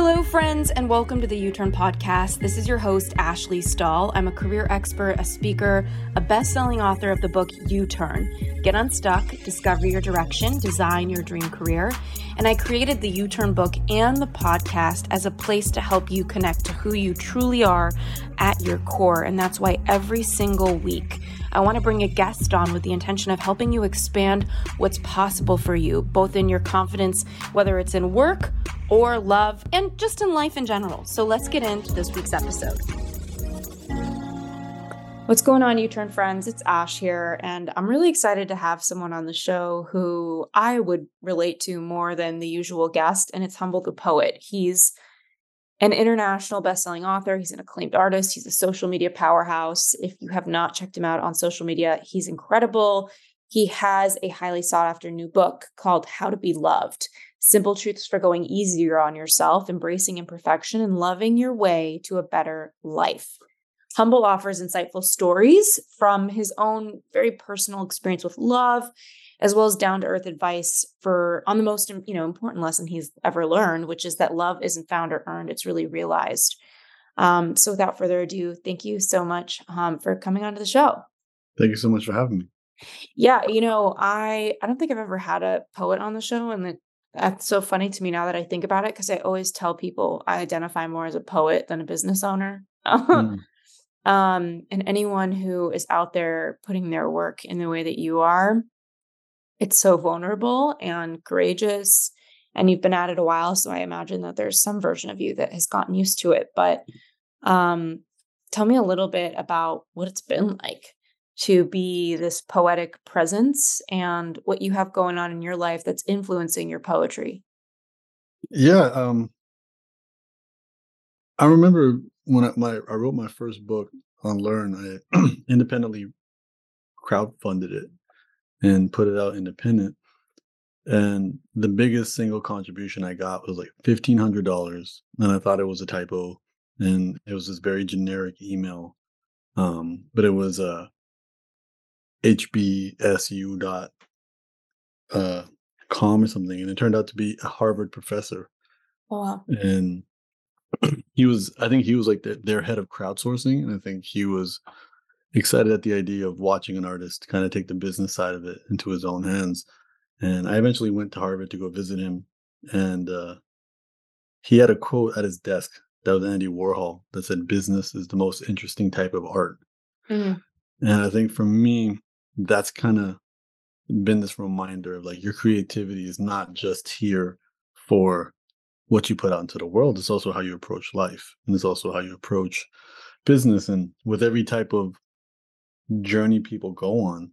Hello, friends, and welcome to the You Turn Podcast. This is your host, Ashley Stahl. I'm a career expert, a speaker, a best selling author of the book You Turn Get Unstuck, Discover Your Direction, Design Your Dream Career. And I created the You Turn book and the podcast as a place to help you connect to who you truly are at your core. And that's why every single week, I want to bring a guest on with the intention of helping you expand what's possible for you, both in your confidence, whether it's in work or love, and just in life in general. So let's get into this week's episode. What's going on, You Turn friends? It's Ash here, and I'm really excited to have someone on the show who I would relate to more than the usual guest, and it's Humble the Poet. He's an international best-selling author. He's an acclaimed artist. He's a social media powerhouse. If you have not checked him out on social media, he's incredible. He has a highly sought after new book called How to Be Loved Simple Truths for Going Easier on Yourself, Embracing Imperfection, and Loving Your Way to a Better Life. Humble offers insightful stories from his own very personal experience with love, as well as down to earth advice for on the most you know important lesson he's ever learned, which is that love isn't found or earned; it's really realized. Um, so, without further ado, thank you so much um, for coming onto the show. Thank you so much for having me. Yeah, you know, I I don't think I've ever had a poet on the show, and it, that's so funny to me now that I think about it because I always tell people I identify more as a poet than a business owner. Mm. um, and anyone who is out there putting their work in the way that you are, it's so vulnerable and courageous. And you've been at it a while, so I imagine that there's some version of you that has gotten used to it. But um, tell me a little bit about what it's been like to be this poetic presence and what you have going on in your life that's influencing your poetry. Yeah, um I remember when I, my I wrote my first book Unlearn, I independently crowdfunded it and put it out independent. And the biggest single contribution I got was like fifteen hundred dollars, and I thought it was a typo, and it was this very generic email, um, but it was a uh, HBSU dot uh, com or something, and it turned out to be a Harvard professor. Oh, wow! And he was, I think he was like the, their head of crowdsourcing, and I think he was excited at the idea of watching an artist kind of take the business side of it into his own hands. And I eventually went to Harvard to go visit him, and uh, he had a quote at his desk that was Andy Warhol that said, "Business is the most interesting type of art." Mm. And I think for me, that's kind of been this reminder of like your creativity is not just here for what you put out into the world it's also how you approach life and it's also how you approach business and with every type of journey people go on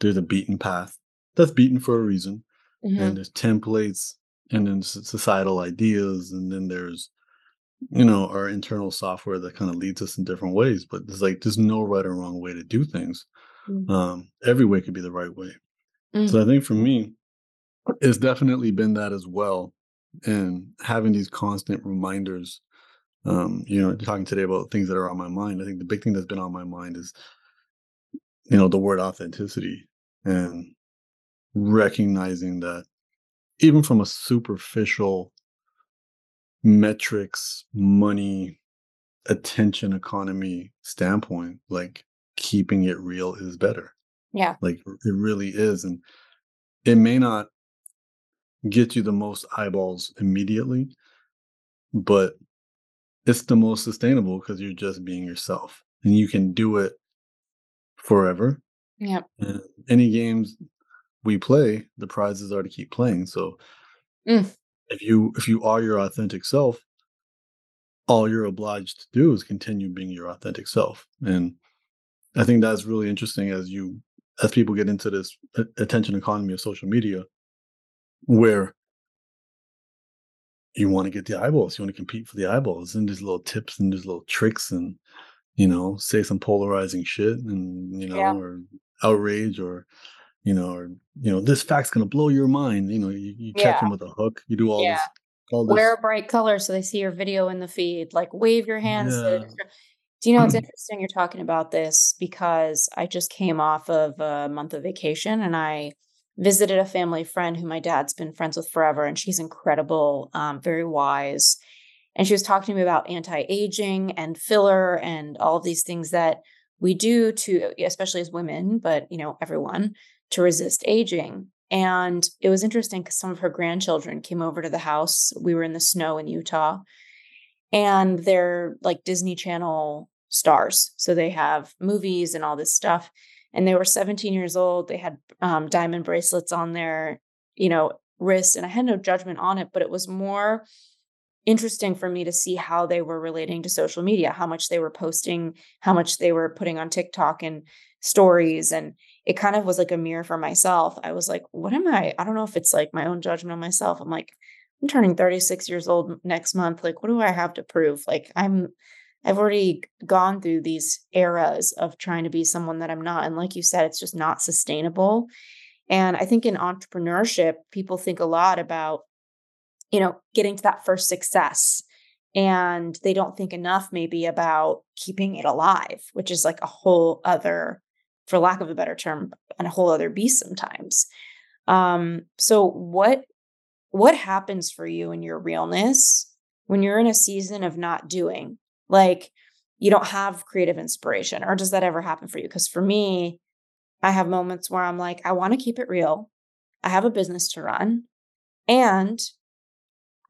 there's a beaten path that's beaten for a reason mm-hmm. and there's templates and then societal ideas and then there's you know our internal software that kind of leads us in different ways but there's like there's no right or wrong way to do things Mm-hmm. Um, every way could be the right way. Mm-hmm. So I think for me, it's definitely been that as well. And having these constant reminders, um, you know, talking today about things that are on my mind. I think the big thing that's been on my mind is, you know, the word authenticity and recognizing that even from a superficial metrics, money, attention economy standpoint, like keeping it real is better. Yeah. Like it really is. And it may not get you the most eyeballs immediately, but it's the most sustainable because you're just being yourself and you can do it forever. Yeah. any games we play, the prizes are to keep playing. So mm. if you if you are your authentic self, all you're obliged to do is continue being your authentic self. And I think that's really interesting as you as people get into this uh, attention economy of social media, where you want to get the eyeballs, you want to compete for the eyeballs, and there's little tips and there's little tricks and you know say some polarizing shit and you know yeah. or outrage or you know or you know this fact's gonna blow your mind. You know you, you catch yeah. them with a hook. You do all yeah. this. All this. Wear a bright color so they see your video in the feed. Like wave your hands. Yeah. Do you know it's interesting you're talking about this because I just came off of a month of vacation and I visited a family friend who my dad's been friends with forever and she's incredible, um, very wise. And she was talking to me about anti aging and filler and all of these things that we do to, especially as women, but you know, everyone to resist aging. And it was interesting because some of her grandchildren came over to the house. We were in the snow in Utah, and they're like Disney Channel stars. So they have movies and all this stuff. And they were 17 years old. They had um, diamond bracelets on their, you know, wrist. And I had no judgment on it, but it was more interesting for me to see how they were relating to social media, how much they were posting, how much they were putting on TikTok and stories. And it kind of was like a mirror for myself. I was like, what am I? I don't know if it's like my own judgment on myself. I'm like, I'm turning 36 years old next month. Like, what do I have to prove? Like, I'm, I've already gone through these eras of trying to be someone that I'm not. And like you said, it's just not sustainable. And I think in entrepreneurship, people think a lot about, you know, getting to that first success. And they don't think enough maybe about keeping it alive, which is like a whole other, for lack of a better term, and a whole other beast sometimes. Um, so what what happens for you in your realness when you're in a season of not doing? Like you don't have creative inspiration, or does that ever happen for you? Because for me, I have moments where I'm like, I want to keep it real. I have a business to run and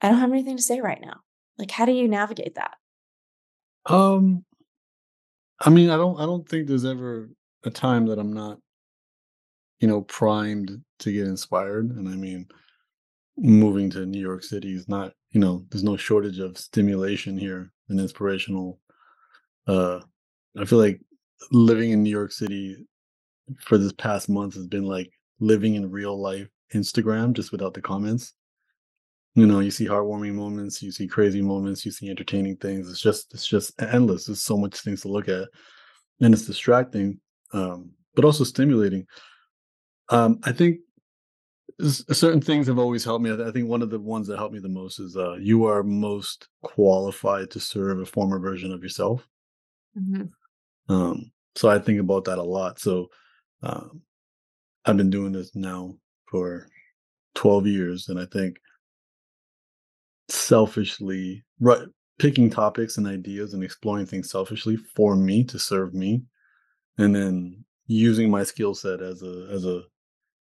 I don't have anything to say right now. Like, how do you navigate that? Um, I mean, I don't, I don't think there's ever a time that I'm not, you know, primed to get inspired. And I mean, moving to New York City is not, you know, there's no shortage of stimulation here and inspirational. Uh, I feel like living in New York City for this past month has been like living in real life Instagram, just without the comments. You know, you see heartwarming moments, you see crazy moments, you see entertaining things. It's just, it's just endless. There's so much things to look at, and it's distracting, um, but also stimulating. Um, I think certain things have always helped me. I think one of the ones that helped me the most is uh, you are most qualified to serve a former version of yourself. Mm-hmm. Um, so I think about that a lot. So um, I've been doing this now for 12 years, and I think selfishly, right, picking topics and ideas and exploring things selfishly for me to serve me, and then using my skill set as a as a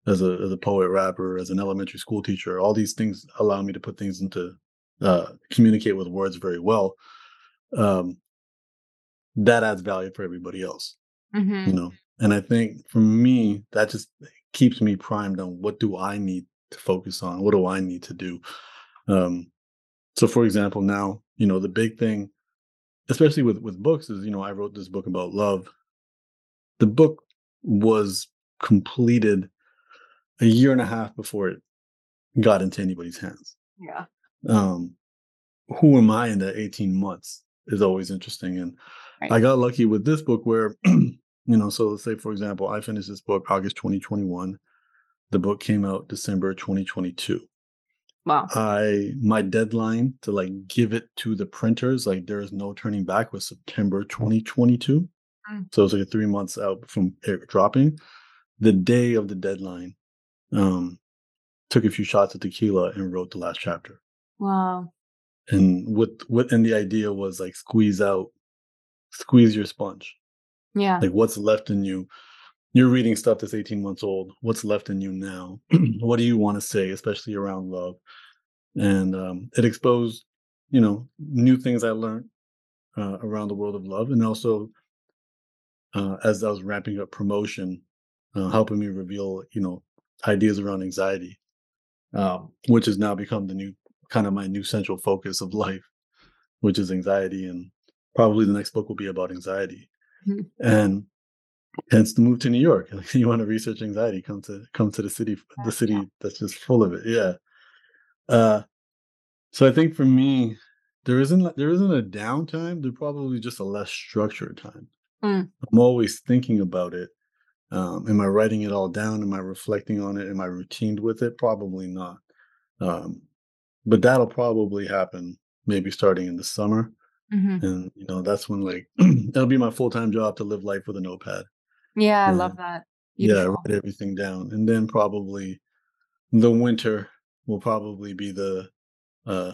as a as a poet rapper as an elementary school teacher all these things allow me to put things into uh, communicate with words very well um, that adds value for everybody else mm-hmm. you know and I think for me, that just keeps me primed on what do I need to focus on? What do I need to do? Um, so for example, now, you know, the big thing, especially with, with books is, you know, I wrote this book about love. The book was completed a year and a half before it got into anybody's hands. Yeah. Um, who am I in that 18 months is always interesting. And right. I got lucky with this book where You know, so let's say, for example, I finished this book August 2021. The book came out December 2022. Wow. I my deadline to like give it to the printers, like there is no turning back, was September 2022. Mm. So it's like three months out from dropping. The day of the deadline, um, took a few shots of tequila and wrote the last chapter. Wow. And what what and the idea was like squeeze out, squeeze your sponge. Yeah. Like what's left in you. You're reading stuff that's 18 months old. What's left in you now? what do you want to say, especially around love? And um, it exposed, you know, new things I learned uh, around the world of love. And also, uh, as I was ramping up promotion, uh, helping me reveal, you know, ideas around anxiety, um, which has now become the new kind of my new central focus of life, which is anxiety. And probably the next book will be about anxiety mm-hmm. and hence the move to New York. you want to research anxiety, come to come to the city, the city that's just full of it. Yeah. Uh, so I think for me, there isn't there isn't a downtime. There's probably just a less structured time. Mm. I'm always thinking about it. Um, am I writing it all down? Am I reflecting on it? Am I routined with it? Probably not. Um, but that'll probably happen maybe starting in the summer. Mm-hmm. And you know, that's when like that'll be my full time job to live life with a notepad. Yeah, I love that. Beautiful. Yeah, write everything down. And then probably the winter will probably be the uh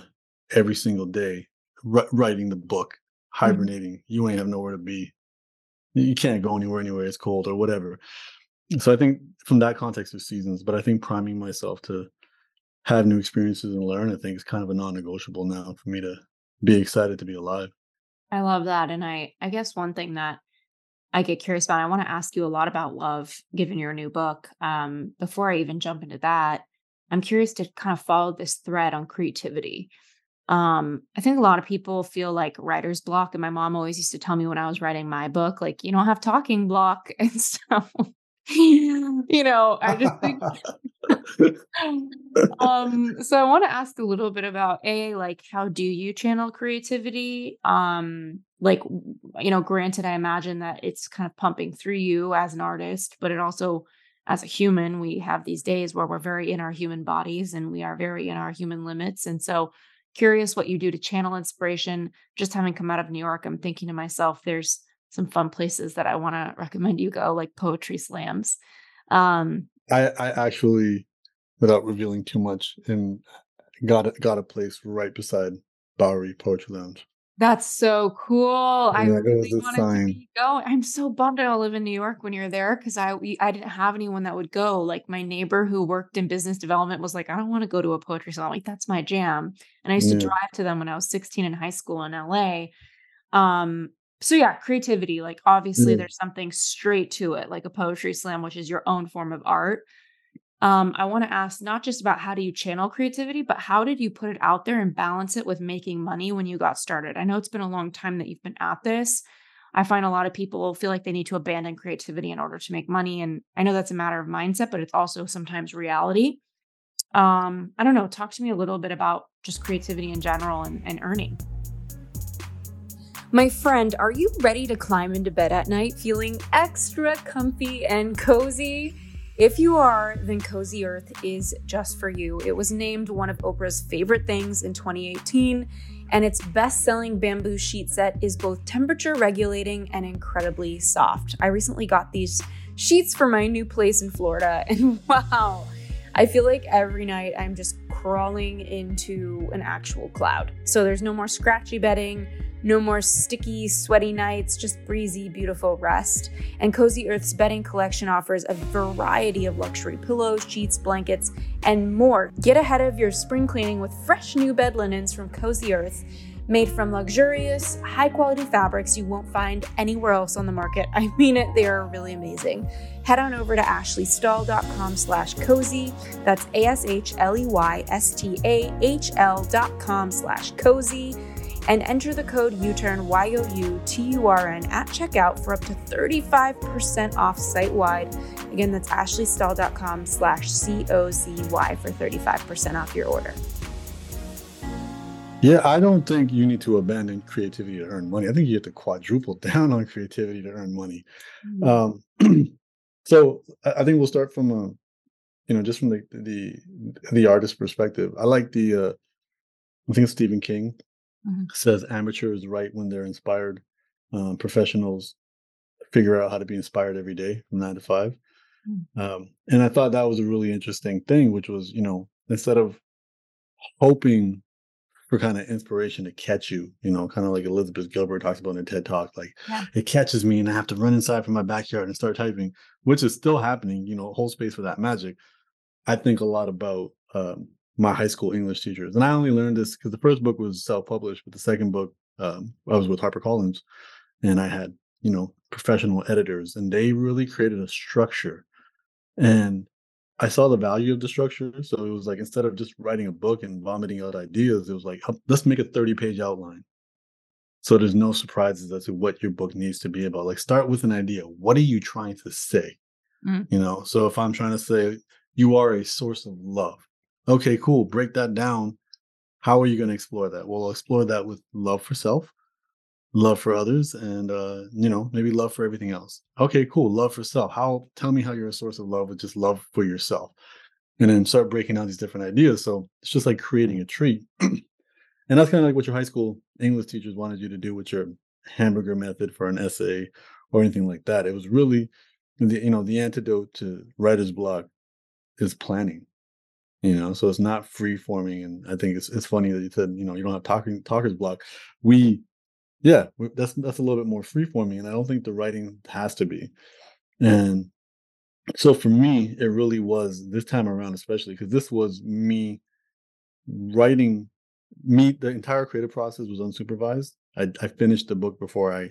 every single day r- writing the book, Mhm. hibernating. You ain't have nowhere to be. You can't go anywhere anywhere it's cold or whatever. So I think from that context of seasons, but I think priming myself to have new experiences and learn, I think is kind of a non-negotiable now for me to be excited to be alive. I love that, and I I guess one thing that I get curious about, I wanna ask you a lot about love, given your new book. Um, before I even jump into that, I'm curious to kind of follow this thread on creativity. Um, I think a lot of people feel like writer's block, and my mom always used to tell me when I was writing my book, like, "You don't have talking block," and so, you know, I just think um, so I wanna ask a little bit about A, like, how do you channel creativity? Um, like, you know, granted, I imagine that it's kind of pumping through you as an artist, but it also as a human, we have these days where we're very in our human bodies and we are very in our human limits, and so curious what you do to channel inspiration. Just having come out of New York, I'm thinking to myself, there's some fun places that I wanna recommend you go, like poetry slams. Um I I actually, without revealing too much, and got a got a place right beside Bowery Poetry Lounge. That's so cool. I Yeah, was really wanted to sign. be going. I'm so bummed I don't live in New York when you're there 'cause I we I didn't have anyone that would go. Like, my neighbor who worked in business development was like, "I don't wanna go to a poetry slam," like, that's my jam, and I used to drive to them when I was 16 in high school in LA. Um, so yeah, creativity, like, obviously, Yeah. there's something straight to it, like a poetry slam, which is your own form of art. Um, I wanna ask not just about how do you channel creativity, but how did you put it out there and balance it with making money when you got started? I know it's been a long time that you've been at this. I find a lot of people feel like they need to abandon creativity in order to make money, and I know that's a matter of mindset, but it's also sometimes reality. Um, I don't know, talk to me a little bit about just creativity in general and and earning. My friend, are you ready to climb into bed at night feeling extra comfy and cozy? If you are, then Cozy Earth is just for you. It was named one of Oprah's favorite things in 2018, and its best selling bamboo sheet set is both temperature regulating and incredibly soft. I recently got these sheets for my new place in Florida, and wow, I feel like every night I'm just crawling into an actual cloud. So there's no more scratchy bedding, no more sticky, sweaty nights, just breezy, beautiful rest. And Cozy Earth's bedding collection offers a variety of luxury pillows, sheets, blankets, and more. Get ahead of your spring cleaning with fresh new bed linens from Cozy Earth. Made from luxurious, high quality fabrics you won't find anywhere else on the market. I mean it, they are really amazing. Head on over to ashleystahl.com slash cozy. That's A-S-H-L-E-Y-S-T-A-H-L dot com slash cozy and enter the code U-Turn Y-O-U-T-U-R-N at checkout for up to 35% off site-wide. Again, that's ashleystahl.com slash C-O-Z-Y for 35% off your order. Yeah, I don't think you need to abandon creativity to earn money. I think you have to quadruple down on creativity to earn money. Mm. Um, so I, think we'll start from a, you know, just from the the the artist perspective. I like the uh I think Stephen King Mhm. says amateurs write when they're inspired. Um, professionals figure out how to be inspired every day from nine to five. Mm. Um, and I thought that was a really interesting thing, which was, you know, instead of hoping for kind of inspiration to catch you, you know, kind of like Elizabeth Gilbert talks about in her TED talk, like Yeah. it catches me and I have to run inside from my backyard and start typing, which is still happening, you know, whole space for that magic. I think a lot about um, my high school English teachers. And I only learned this because the first book was self-published, but the second book, um, I was with HarperCollins and I had, you know, professional editors and they really created a structure. And I saw the value of the structure. So it was like instead of just writing a book and vomiting out ideas, it was like, let's make a 30 page outline. So there's no surprises as to what your book needs to be about. Like start with an idea. What are you trying to say? Mhm. You know, so if I'm trying to say you are a source of love, okay, cool. Break that down. How are you going to explore that? Well, I'll explore that with love for self, love for others, and uh, you know, maybe love for everything else. Okay, cool. Love for self. How tell me how you're a source of love with just love for yourself. And then start breaking down these different ideas. So it's just like creating a tree. and that's kind of like what your high school English teachers wanted you to do with your hamburger method for an essay or anything like that. It was really the you know, the antidote to writer's block is planning. You know, so it's not free forming. And I think it's it's funny that you said, you know, you don't have talking talker's block. We yeah, that's that's a little bit more free forming. And I don't think the writing has to be. And so for me, it really was this time around, especially because this was me writing me the entire creative process was unsupervised. I, I finished the book before I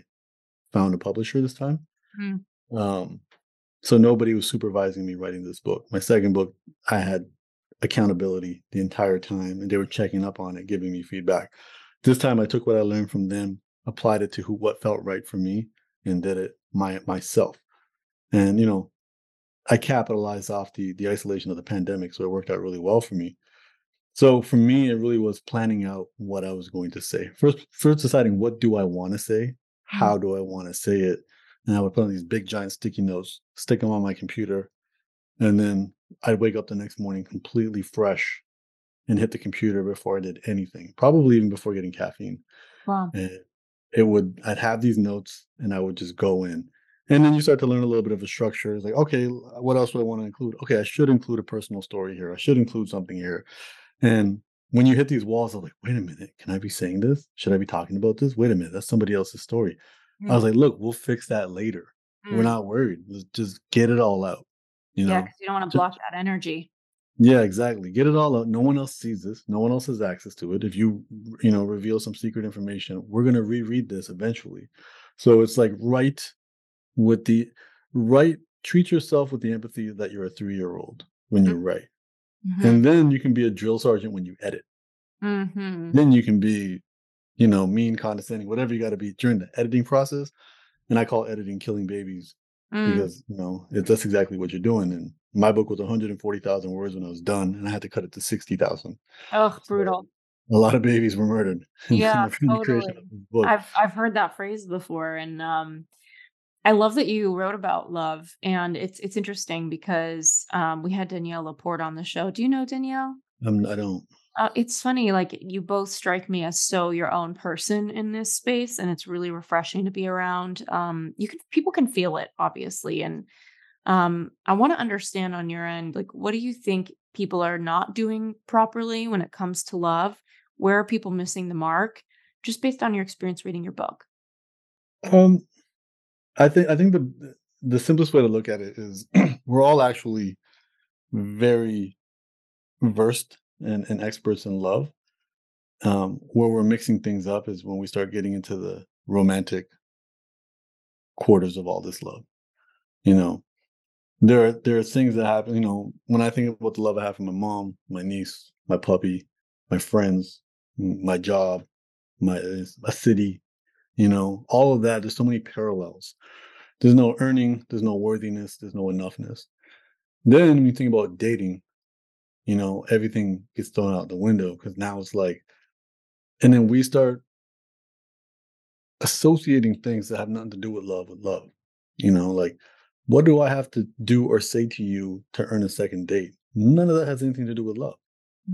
found a publisher this time. Mm. Um, so nobody was supervising me writing this book. My second book, I had accountability the entire time, and they were checking up on it, giving me feedback. This time, I took what I learned from them, applied it to who what felt right for me, and did it my myself. And you know, I capitalized off the the isolation of the pandemic, so it worked out really well for me. So for me, it really was planning out what I was going to say. First, first deciding what do I want to say, mm-hmm. how do I want to say it, and I would put on these big giant sticky notes, stick them on my computer, and then I'd wake up the next morning completely fresh and hit the computer before I did anything, probably even before getting caffeine. Wow. And it would I'd have these notes and I would just go in. And then you start to learn a little bit of a structure. It's like, okay, what else do I want to include? Okay, I should include a personal story here. I should include something here. And when you hit these walls, I'm like, wait a minute, can I be saying this? Should I be talking about this? Wait a minute, that's somebody else's story. I was Mm, like, look, we'll fix that later. We're mm. not worried. Let's just get it all out. You know? Yeah, because you don't wanna Ju- block that energy. Yeah, exactly. Get it all out. No one else sees this. No one else has access to it. If you, you know, reveal some secret information, we're gonna reread this eventually. So it's like write with the right. Treat yourself with the empathy that you're a three year old when you Mm, write, mhm, and then you can be a drill sergeant when you edit. mhm, Then you can be, you know, mean, condescending, whatever you got to be during the editing process. And I call editing killing babies mm. because you know it, that's exactly what you're doing. And my book was 140,000 words when I was done, and I had to cut it to 60,000. Ugh, So brutal. a lot of babies were murdered Yeah, in the creation totally. of this book. I've I've heard that phrase before, and um, I love that you wrote about love. And it's it's interesting because um, we had Danielle LaPorte on the show. Do you know Danielle? Um, I don't. Uh, it's funny, like you both strike me as so your own person in this space, and it's really refreshing to be around. Um, you can people can feel it, obviously, and um, I want to understand on your end, like, what do you think people are not doing properly when it comes to love? Where are people missing the mark? Just based on your experience reading your book. Um, I think I think the the simplest way to look at it is we're all actually very versed and, and experts in love. Um, where we're mixing things up is when we start getting into the romantic quarters of all this love. You know, there are there are things that happen. You know, when I think about the love I have for my mom, my niece, my puppy, my friends, my job, my a city, you know, all of that. There's so many parallels. There's no earning. There's no worthiness. There's no enoughness. Then when you think about dating, you know, everything gets thrown out the window because now it's like, and then we start associating things that have nothing to do with love with love. You know, like what do I have to do or say to you to earn a second date? None of that has anything to do with love.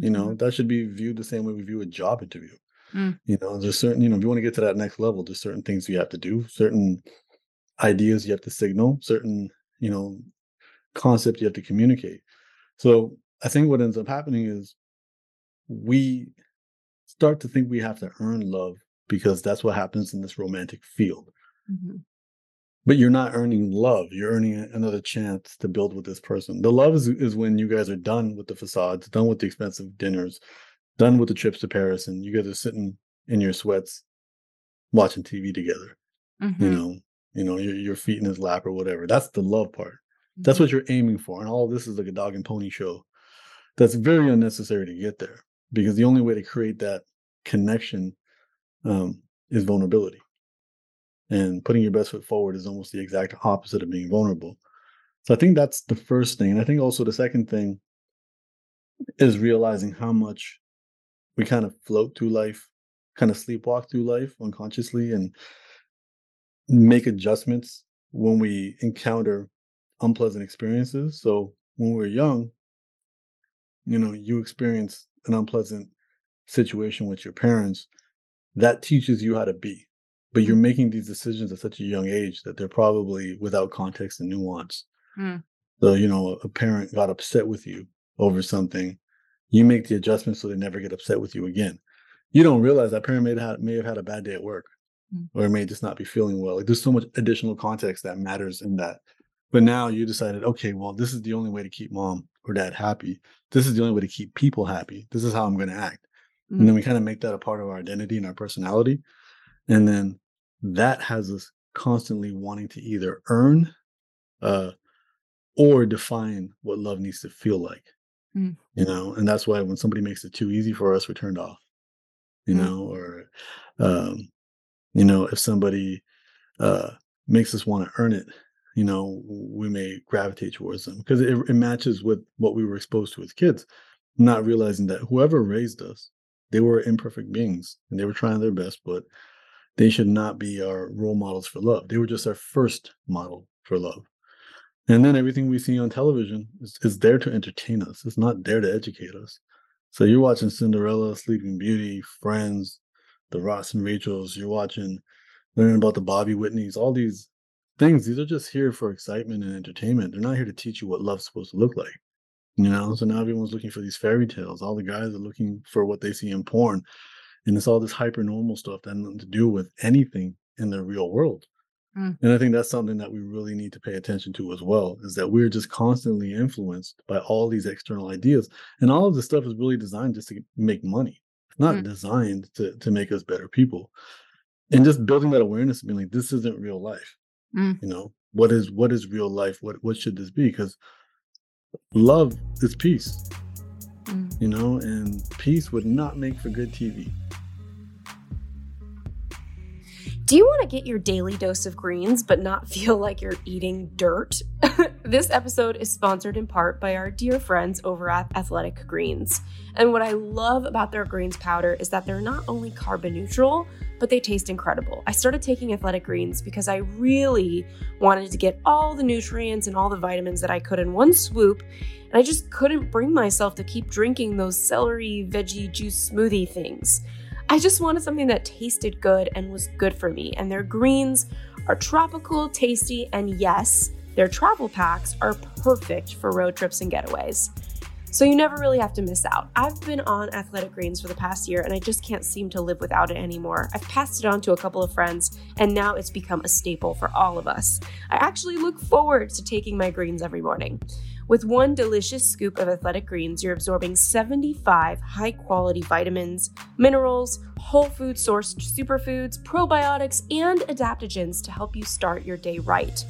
You know, that should be viewed the same way we view a job interview. Mm. You know, there's certain, you know, if you want to get to that next level, there's certain things you have to do, certain ideas you have to signal, certain, you know, concepts you have to communicate. So I think what ends up happening is we start to think we have to earn love because that's what happens in this romantic field. Mhm. But you're not earning love. You're earning another chance to build with this person. The love is, is when you guys are done with the facades, done with the expensive dinners, done with the trips to Paris, and you guys are sitting in your sweats watching TV together. You Mhm. know, you know, your your feet in his lap or whatever. That's the love part. That's what you're aiming for. And all this is like a dog and pony show. That's very unnecessary to get there because the only way to create that connection um, is vulnerability. And putting your best foot forward is almost the exact opposite of being vulnerable. So I think that's the first thing. And I think also the second thing is realizing how much we kind of float through life, kind of sleepwalk through life unconsciously and make adjustments when we encounter unpleasant experiences. So when we're young, you know, you experience an unpleasant situation with your parents, that teaches you how to be. But you're making these decisions at such a young age that they're probably without context and nuance. Mm. So, you know, a parent got upset with you over something you make the adjustment so they never get upset with you again. You don't realize that parent may have, may have had a bad day at work mm. or may just not be feeling well. Like there's so much additional context that matters in that. But now you decided, okay, well, this is the only way to keep mom or dad happy. This is the only way to keep people happy. This is how I'm going to act. Mm. And then we kind of make that a part of our identity and our personality. And then that has us constantly wanting to either earn uh, or define what love needs to feel like. Mm. You know, and that's why when somebody makes it too easy for us, we're turned off. You mm. know, or um, you know, if somebody uh makes us want to earn it, you know, we may gravitate towards them because it, it matches with what we were exposed to as kids, not realizing that whoever raised us, they were imperfect beings and they were trying their best, but they should not be our role models for love. They were just our first model for love. And then everything we see on television is, is there to entertain us. It's not there to educate us. So you're watching Cinderella, Sleeping Beauty, Friends, the Ross and Rachels. You're watching, learning about the Bobby Whitneys. All these things. These are just here for excitement and entertainment. They're not here to teach you what love's supposed to look like. You know. So now everyone's looking for these fairy tales. All the guys are looking for what they see in porn, and it's all this hyper normal stuff that has nothing to do with anything in the real world. Mm. And I think that's something that we really need to pay attention to as well is that we're just constantly influenced by all these external ideas. And all of this stuff is really designed just to make money. It's not mm. designed to, to make us better people. And just building that awareness of being like, this isn't real life. Mm. You know, what is what is real life? What what should this be? Because love is peace. Mm. You know, and peace would not make for good TV. Do you want to get your daily dose of greens but not feel like you're eating dirt? this episode is sponsored in part by our dear friends over at Athletic Greens. And what I love about their greens powder is that they're not only carbon neutral, but they taste incredible. I started taking Athletic Greens because I really wanted to get all the nutrients and all the vitamins that I could in one swoop, and I just couldn't bring myself to keep drinking those celery veggie juice smoothie things. I just wanted something that tasted good and was good for me. And their greens are tropical, tasty, and yes, their travel packs are perfect for road trips and getaways. So you never really have to miss out. I've been on Athletic Greens for the past year and I just can't seem to live without it anymore. I've passed it on to a couple of friends and now it's become a staple for all of us. I actually look forward to taking my greens every morning. With one delicious scoop of athletic greens, you're absorbing 75 high quality vitamins, minerals, whole food sourced superfoods, probiotics, and adaptogens to help you start your day right.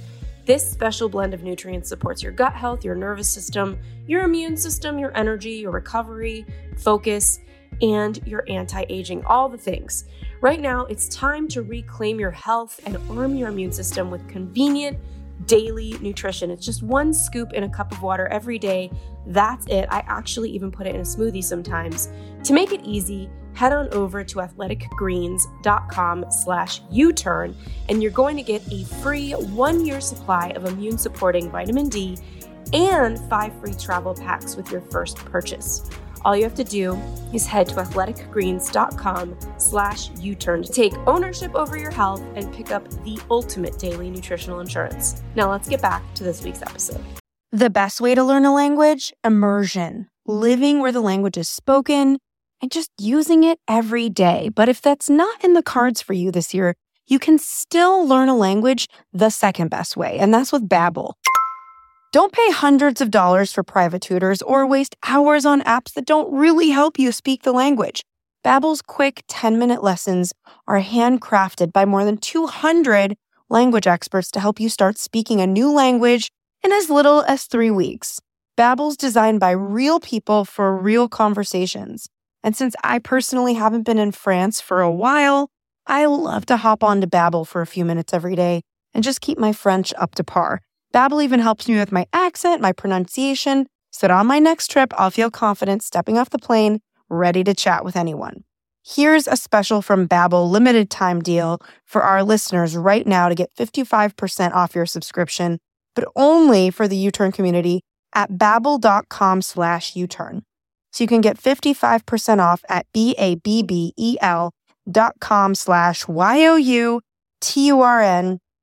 This special blend of nutrients supports your gut health, your nervous system, your immune system, your energy, your recovery, focus, and your anti aging, all the things. Right now, it's time to reclaim your health and arm your immune system with convenient, daily nutrition. It's just one scoop in a cup of water every day. That's it. I actually even put it in a smoothie sometimes. To make it easy, head on over to athleticgreens.com slash U-turn and you're going to get a free one-year supply of immune-supporting vitamin D and five free travel packs with your first purchase. All you have to do is head to athleticgreens.com slash U-turn to take ownership over your health and pick up the ultimate daily nutritional insurance. Now let's get back to this week's episode. The best way to learn a language? Immersion. Living where the language is spoken and just using it every day. But if that's not in the cards for you this year, you can still learn a language the second best way, and that's with Babbel. Don't pay hundreds of dollars for private tutors or waste hours on apps that don't really help you speak the language. Babbel's quick 10-minute lessons are handcrafted by more than 200 language experts to help you start speaking a new language in as little as 3 weeks. Babbel's designed by real people for real conversations. And since I personally haven't been in France for a while, I love to hop onto Babbel for a few minutes every day and just keep my French up to par. Babbel even helps me with my accent, my pronunciation, so that on my next trip, I'll feel confident stepping off the plane, ready to chat with anyone. Here's a special from Babbel limited time deal for our listeners right now to get 55% off your subscription, but only for the U-Turn community at babbel.com slash U-Turn. So you can get 55% off at B-A-B-B-E-L dot com slash Y-O-U-T-U-R-N.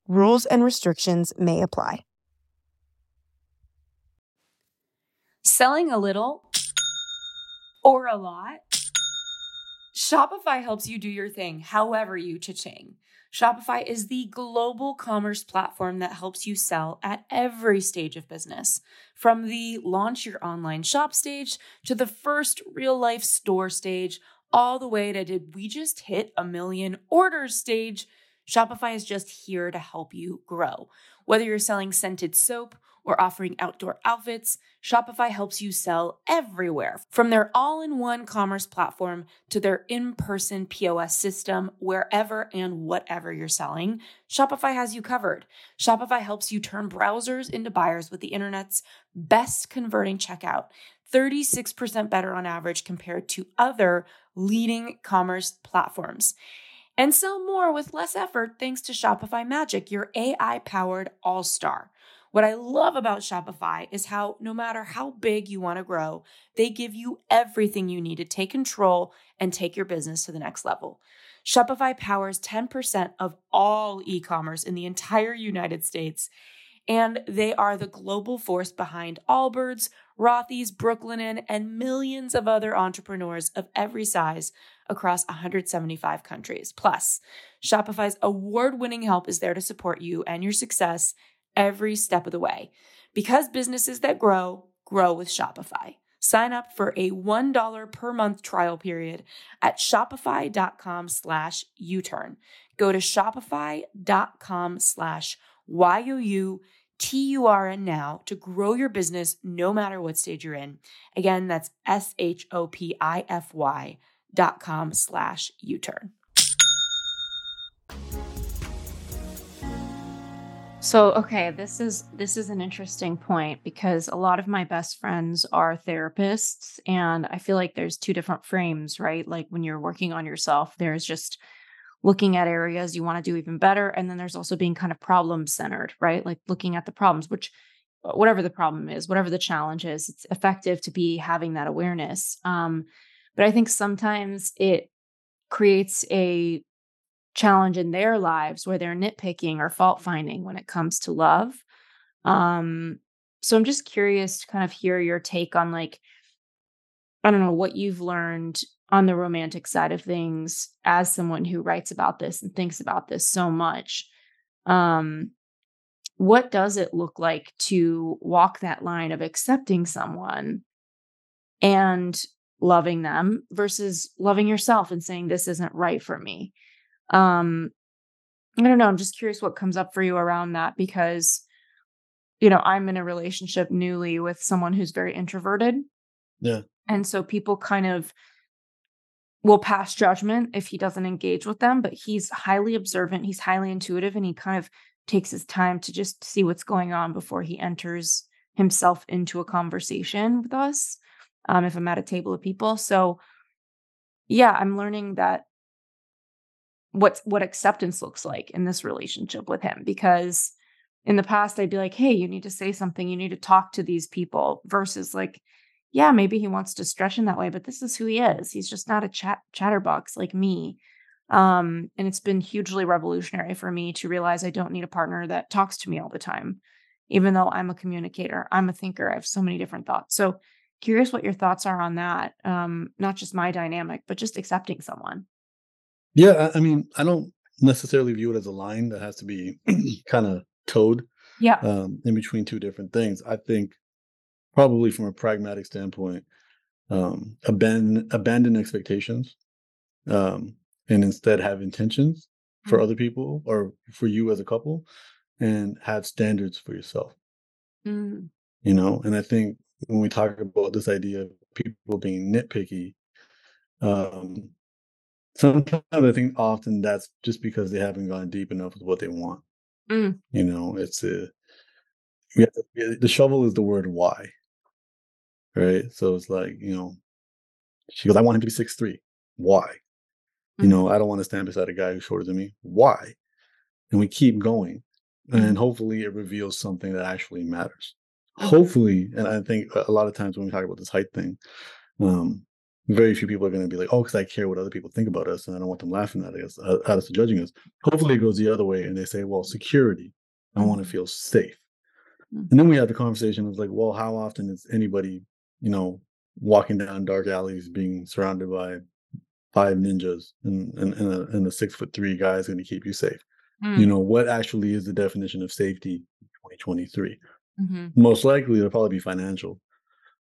Rules and restrictions may apply. Selling a little or a lot? Shopify helps you do your thing however you cha-ching. Shopify is the global commerce platform that helps you sell at every stage of business. From the launch your online shop stage to the first real life store stage, all the way to did we just hit a million orders stage? Shopify is just here to help you grow. Whether you're selling scented soap or offering outdoor outfits, Shopify helps you sell everywhere. From their all in one commerce platform to their in person POS system, wherever and whatever you're selling, Shopify has you covered. Shopify helps you turn browsers into buyers with the internet's best converting checkout. 36% better on average compared to other leading commerce platforms. And sell more with less effort thanks to Shopify Magic, your AI powered all star. What I love about Shopify is how no matter how big you want to grow, they give you everything you need to take control and take your business to the next level. Shopify powers 10% of all e commerce in the entire United States, and they are the global force behind Allbirds, Rothy's, Brooklinen, and millions of other entrepreneurs of every size across 175 countries. Plus, Shopify's award winning help is there to support you and your success every step of the way. Because businesses that grow, grow with Shopify. Sign up for a $1 per month trial period at shopify.com slash U-turn. Go to shopify.com slash Y-O-U-T-U-R-N now to grow your business no matter what stage you're in. Again, that's S-H-O-P-I-F-Y dot com slash U-turn. So, okay, this is this is an interesting point because a lot of my best friends are therapists and I feel like there's two different frames, right? Like when you're working on yourself, there's just looking at areas you want to do even better and then there's also being kind of problem centered, right? Like looking at the problems, which uh, whatever the problem is, whatever the challenge is, it's effective to be having that awareness. Um but I think sometimes it creates a challenge in their lives where they're nitpicking or fault finding when it comes to love. Um, so I'm just curious to kind of hear your take on like, I don't know, what you've learned on the romantic side of things as someone who writes about this and thinks about this so much. Um, what does it look like to walk that line of accepting someone and loving them versus loving yourself and saying this isn't right for me um, I don't know. I'm just curious what comes up for you around that because, you know, I'm in a relationship newly with someone who's very introverted. Yeah. And so people kind of will pass judgment if he doesn't engage with them, but he's highly observant, he's highly intuitive, and he kind of takes his time to just see what's going on before he enters himself into a conversation with us. Um, if I'm at a table of people. So yeah, I'm learning that what what acceptance looks like in this relationship with him because in the past I'd be like, "Hey, you need to say something. You need to talk to these people." Versus like, yeah, maybe he wants to stretch in that way, but this is who he is. He's just not a chat chatterbox like me. Um, and it's been hugely revolutionary for me to realize I don't need a partner that talks to me all the time, even though I'm a communicator, I'm a thinker, I have so many different thoughts. So curious what your thoughts are on that. Um, not just my dynamic, but just accepting someone. Yeah, I, I mean, I don't necessarily view it as a line that has to be kind of towed Yeah. um, in between two different things. I think probably from a pragmatic standpoint, um, abandon abandon expectations, um, and instead have intentions for Mhm. other people or for you as a couple, and have standards for yourself. Mm, You know, and I think when we talk about this idea of people being nitpicky, um, sometimes I think often that's just because they haven't gone deep enough with what they want. mm, You know, it's a to, the shovel is the word why, right? So it's like, you know, she goes, I want him to be six three. Why? You Mhm. know, I don't want to stand beside a guy who's shorter than me. Why? And we keep going. And hopefully it reveals something that actually matters. Hopefully, and I think a a lot of times when we talk about this height thing, um, very few people are going to be like, oh, because I care what other people think about us and I don't want them laughing at us, at us, or judging us. Hopefully it goes the other way and they say, well, security. I want to Mhm. feel safe. Mhm. And then we have the conversation of like, well, how often is anybody, you know, walking down dark alleys, being surrounded by five ninjas and and, and, a, and a six foot three guy is going to keep you safe. Mm. You know, what actually is the definition of safety in 2023? hmm Most likely, it'll probably be financial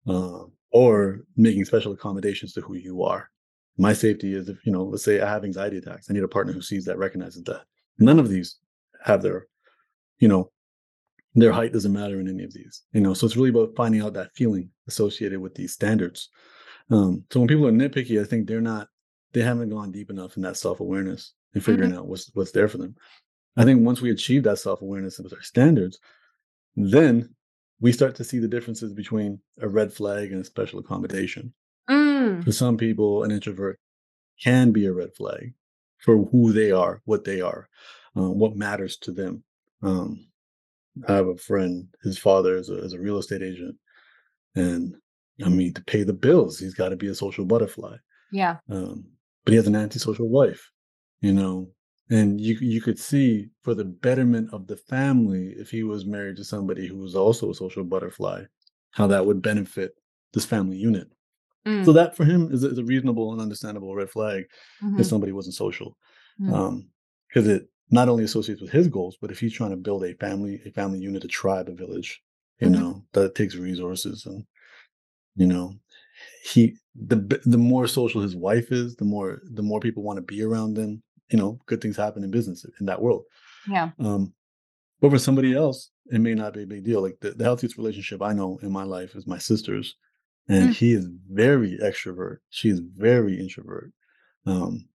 uh, or making special accommodations to who you are. My safety is if, you know, let's say I have anxiety attacks, I need a partner who sees that, recognizes that. None of these have their, you know, their height doesn't matter in any of these, you know. So it's really about finding out that feeling associated with these standards. Um, so when people are nitpicky, I think they're not, they haven't gone deep enough in that self awareness and figuring out what's what's there for them. I think once we achieve that self awareness with our standards, then we start to see the differences between a red flag and a special accommodation. Mm. For some people, an introvert can be a red flag for who they are, what they are, uh, what matters to them. Um, I have a friend, his father is a, is a real estate agent. And I mean, to pay the bills, he's got to be a social butterfly. Yeah. Um, but he has an antisocial wife, you know, and you you could see for the betterment of the family, if he was married to somebody who was also a social butterfly, how that would benefit this family unit. Mm. So that for him is, a- is a reasonable and understandable red flag Mhm. if somebody wasn't social, Mm. um, because it not only associates with his goals, but if he's trying to build a family, a family unit, a tribe, a village, you Mhm. know, that takes resources and you know he the the more social his wife is the more the more people want to be around them you know good things happen in business in that world. Yeah. um but for somebody else it may not be a big deal. Like the, the healthiest relationship i know in my life is my sister's and Mm. he is very extrovert. She is very introvert. Um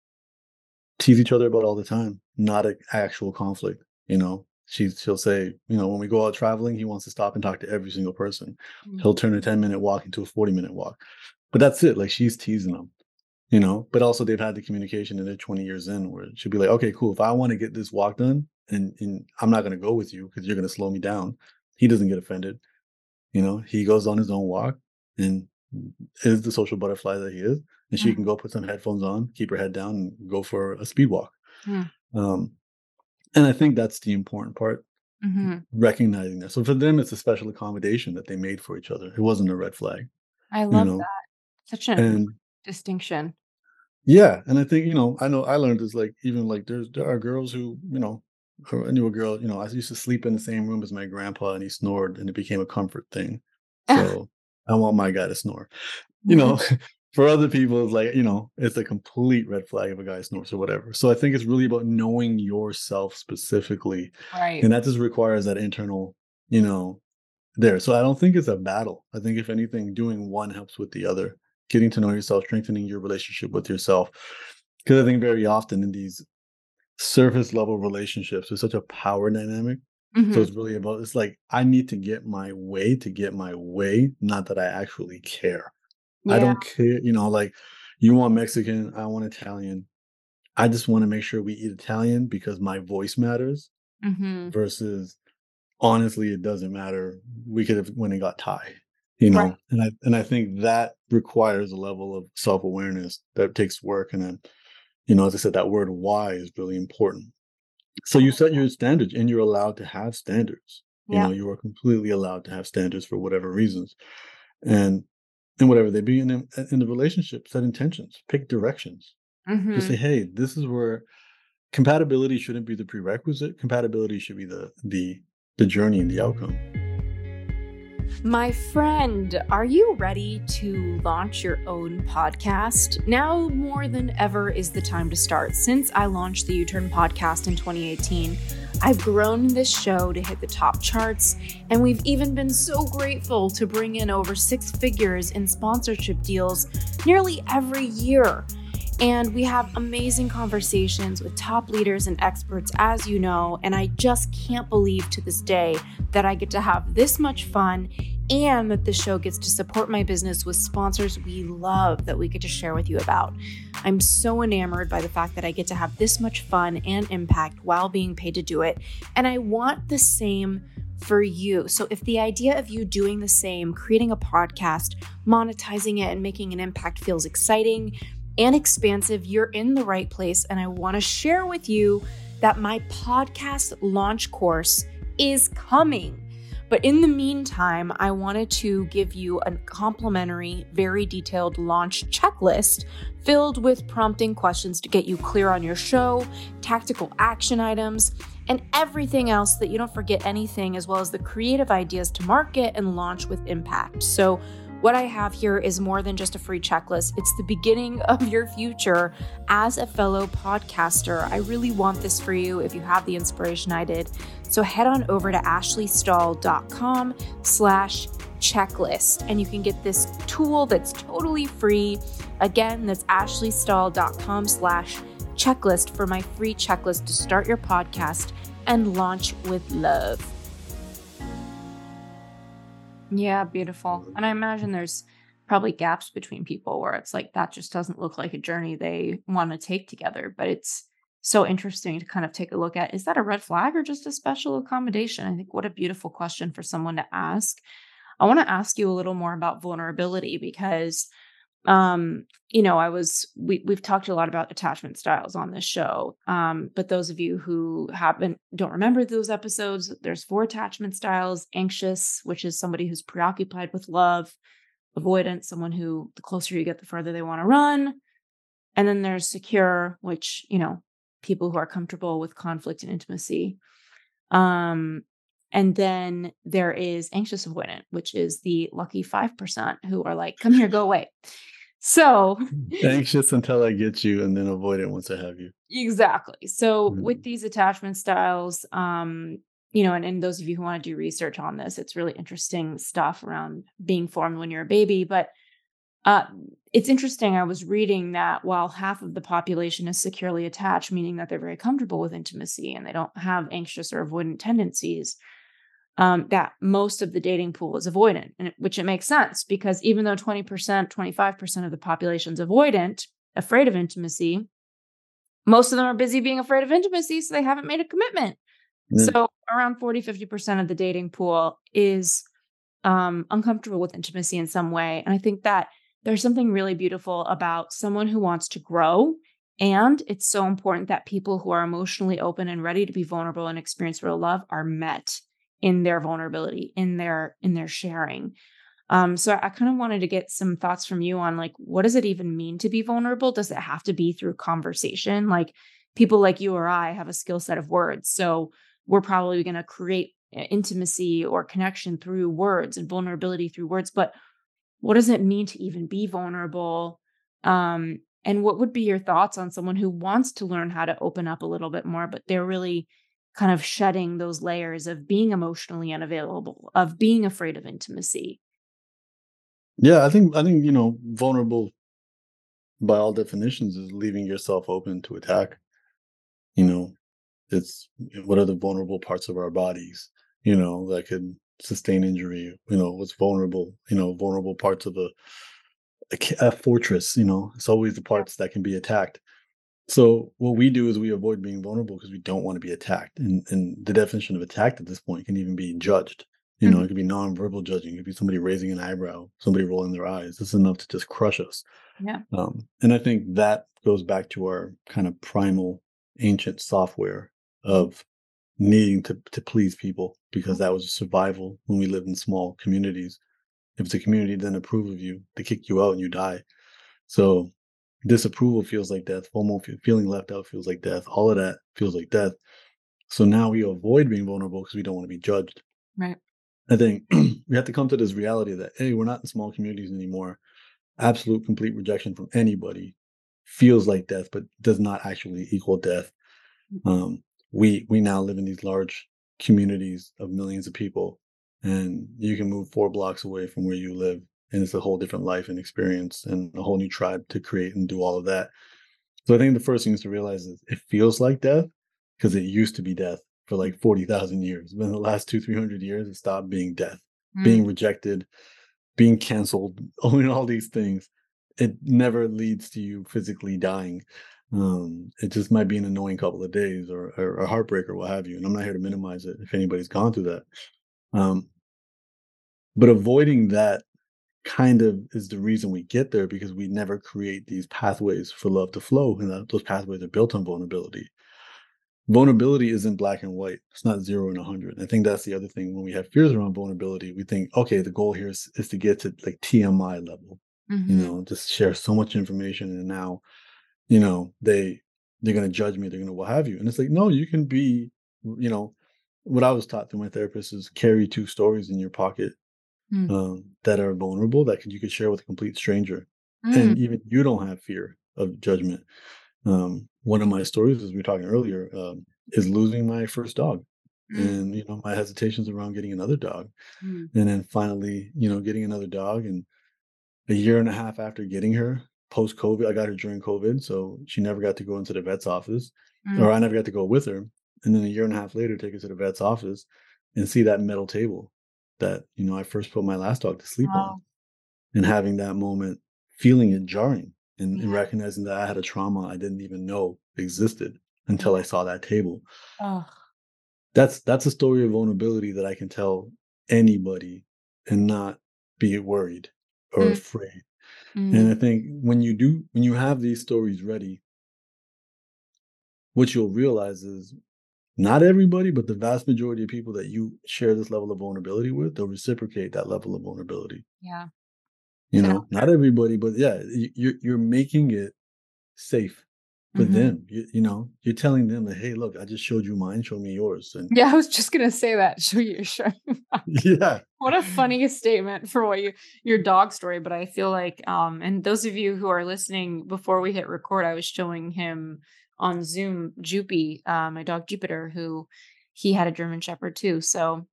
tease each other about all the time. Not an actual conflict you know? She she'll say you know when we go out traveling he wants to stop and talk to every single person. Mm. he'll turn a 10 minute walk into a 40 minute walk. But that's it. Like she's teasing them you know but also they've had the communication and they're 20 years in where she'll be like okay cool if i want to get this walk done and, and i'm not going to go with you because you're going to slow me down he doesn't get offended you know he goes on his own walk and is the social butterfly that he is and she can go put some headphones on keep her head down and go for a speed walk um and i think that's the important part Mhm. recognizing that so for them it's a special accommodation that they made for each other it wasn't a red flag I love know, that. Such a and distinction. Yeah, and I think you know, I know I learned this like even like there's there are girls who you know, I knew a girl you know I used to sleep in the same room as my grandpa and he snored and it became a comfort thing. So I want my guy to snore. You mm-hmm. know, for other people it's like you know it's a complete red flag if a guy snores or whatever. So I think it's really about knowing yourself specifically, Right. and that just requires that internal you know there. So I don't think it's a battle. I think if anything, doing one helps with the other getting to know yourself, strengthening your relationship with yourself. Because I think very often in these surface level relationships, there's such a power dynamic. Mhm. So it's really about it's like I need to get my way to get my way, not that I actually care. I don't care, you know, like you want Mexican, I want Italian. I just want to make sure we eat Italian because my voice matters Mhm. versus honestly it doesn't matter. We could have went and got Thai, you know. Right. And I and I think that requires a level of self-awareness that takes work. And then, you know, as I said, that word why is really important. So you set your standards and you're allowed to have standards. yeah. You know, you are completely allowed to have standards for whatever reasons. And and whatever they be in the, uh, in the relationship, set intentions, pick directions. Just mm-hmm. say, hey, this is where compatibility shouldn't be the prerequisite. Compatibility should be the the the journey and the outcome. My friend, are you ready to launch your own podcast? Now more than ever is the time to start. Since I launched the You Turn podcast in 2018, I've grown this show to hit the top charts, and we've even been so grateful to bring in over six figures in sponsorship deals nearly every year. And we have amazing conversations with top leaders and experts, as you know. And I just can't believe to this day that I get to have this much fun and that the show gets to support my business with sponsors we love that we get to share with you about. I'm so enamored by the fact that I get to have this much fun and impact while being paid to do it. And I want the same for you. So if the idea of you doing the same, creating a podcast, monetizing it, and making an impact feels exciting, and expansive, you're in the right place. And I want to share with you that my podcast launch course is coming. But in the meantime, I wanted to give you a complimentary, very detailed launch checklist filled with prompting questions to get you clear on your show, tactical action items, and everything else that you don't forget anything, as well as the creative ideas to market and launch with impact. So, what I have here is more than just a free checklist. It's the beginning of your future as a fellow podcaster. I really want this for you if you have the inspiration I did. So head on over to ashleystahl.com slash checklist and you can get this tool that's totally free. Again, that's ashleystahl.com slash checklist for my free checklist to start your podcast and launch with love. Yeah, beautiful. And I imagine there's probably gaps between people where it's like that just doesn't look like a journey they want to take together. But it's so interesting to kind of take a look at is that a red flag or just a special accommodation? I think what a beautiful question for someone to ask. I want to ask you a little more about vulnerability because um you know i was we, we've talked a lot about attachment styles on this show um but those of you who haven't don't remember those episodes there's four attachment styles anxious which is somebody who's preoccupied with love avoidant someone who the closer you get the further they want to run and then there's secure which you know people who are comfortable with conflict and intimacy. Um and then there is anxious avoidant, which is the lucky 5% who are like, come here, go away. So anxious until I get you and then avoidant once I have you. Exactly. So mm-hmm. with these attachment styles, um, you know, and, and those of you who want to do research on this, it's really interesting stuff around being formed when you're a baby. But uh, it's interesting. I was reading that while half of the population is securely attached, meaning that they're very comfortable with intimacy and they don't have anxious or avoidant tendencies, um, that most of the dating pool is avoidant, and it, which it makes sense because even though 20%, 25% of the population is avoidant, afraid of intimacy, most of them are busy being afraid of intimacy, so they haven't made a commitment. Mm. So around 40, 50% of the dating pool is um, uncomfortable with intimacy in some way. And I think that there's something really beautiful about someone who wants to grow. And it's so important that people who are emotionally open and ready to be vulnerable and experience real love are met in their vulnerability in their in their sharing. Um, so I, kind of wanted to get some thoughts from you on like what does it even mean to be vulnerable? Does it have to be through conversation? Like people like you or i have a skill set of words so we're probably going to create eh, intimacy or connection through words and vulnerability through words but what does it mean to even be vulnerable? Um, and what would be your thoughts on someone who wants to learn how to open up a little bit more but they're really kind of shedding those layers of being emotionally unavailable, of being afraid of intimacy. Yeah, I think I think you know, vulnerable by all definitions is leaving yourself open to attack. You know, it's what are the vulnerable parts of our bodies, you know, that could sustain injury, you know, what's vulnerable, you know, vulnerable parts of a a, a fortress, you know, it's always the parts that can be attacked. So what we do is we avoid being vulnerable because we don't want to be attacked. And and the definition of attacked at this point can even be judged. You know, mm-hmm. it could be non-verbal judging. It could be somebody raising an eyebrow, somebody rolling their eyes. This is enough to just crush us. Yeah. Um, and I think that goes back to our kind of primal ancient software of needing to to please people because that was survival when we lived in small communities. If the community didn't approve of you, they kick you out and you die. So disapproval feels like death fomo feeling left out feels like death all of that feels like death. So now we avoid being vulnerable because we don't want to be judged. Right. I think we have to come to this reality that hey we're not in small communities anymore. Absolute complete rejection from anybody feels like death but does not actually equal death. Mm-hmm. um, we we now live in these large communities of millions of people and you can move four blocks away from where you live and it's a whole different life and experience and a whole new tribe to create and do all of that. So I think the first thing is to realize is it feels like death because it used to be death for like 40,000 years. But in the last two, 300 years, it stopped being death, mm. being rejected, being canceled, owning all these things. It never leads to you physically dying. Um, it just might be an annoying couple of days or, or a heartbreak or what have you. And I'm not here to minimize it if anybody's gone through that. Um, but avoiding that kind of is the reason we get there because we never create these pathways for love to flow and that, those pathways are built on vulnerability vulnerability isn't black and white. It's not zero and a hundred. I think that's the other thing. When we have fears around vulnerability, we think, okay, the goal here is, is to get to like TMI level. Mm-hmm. You know, just share so much information, and now, you know, they they're gonna judge me. They're gonna what have you. And it's like, no, you can be, you know, what I was taught through my therapist is carry two stories in your pocket Mm. um, that are vulnerable that could, you could share with a complete stranger, Mm. and even you don't have fear of judgment. Um, one of my stories, as we were talking earlier, um, is losing my first dog, Mm. and you know my hesitations around getting another dog, Mm. and then finally, you know, getting another dog, and a year and a half after getting her, post COVID, I got her during COVID, so she never got to go into the vet's office, Mm. or I never got to go with her, and then a year and a half later, take her to the vet's office, and see that metal table that you know I first put my last dog to sleep on and having that moment, feeling it jarring and, and recognizing that I had a trauma I didn't even know existed until I saw that table. Oh, That's that's a story of vulnerability that I can tell anybody and not be worried or Mm. afraid. mm. And I think when you do when you have these stories ready, what you'll realize is not everybody, but the vast majority of people that you share this level of vulnerability with, they'll reciprocate that level of vulnerability. yeah. you Yeah. know not everybody but yeah you- you're you're making it safe for Mhm. them you, you know you're telling them that hey look i just showed you mine show me yours and Yeah, I was just gonna say that. Show you, your show yeah what a funny statement for what you your dog story but i feel like um and those of you who are listening before we hit record i was showing him on zoom Jupy, uh, my dog jupiter who he had a german shepherd too so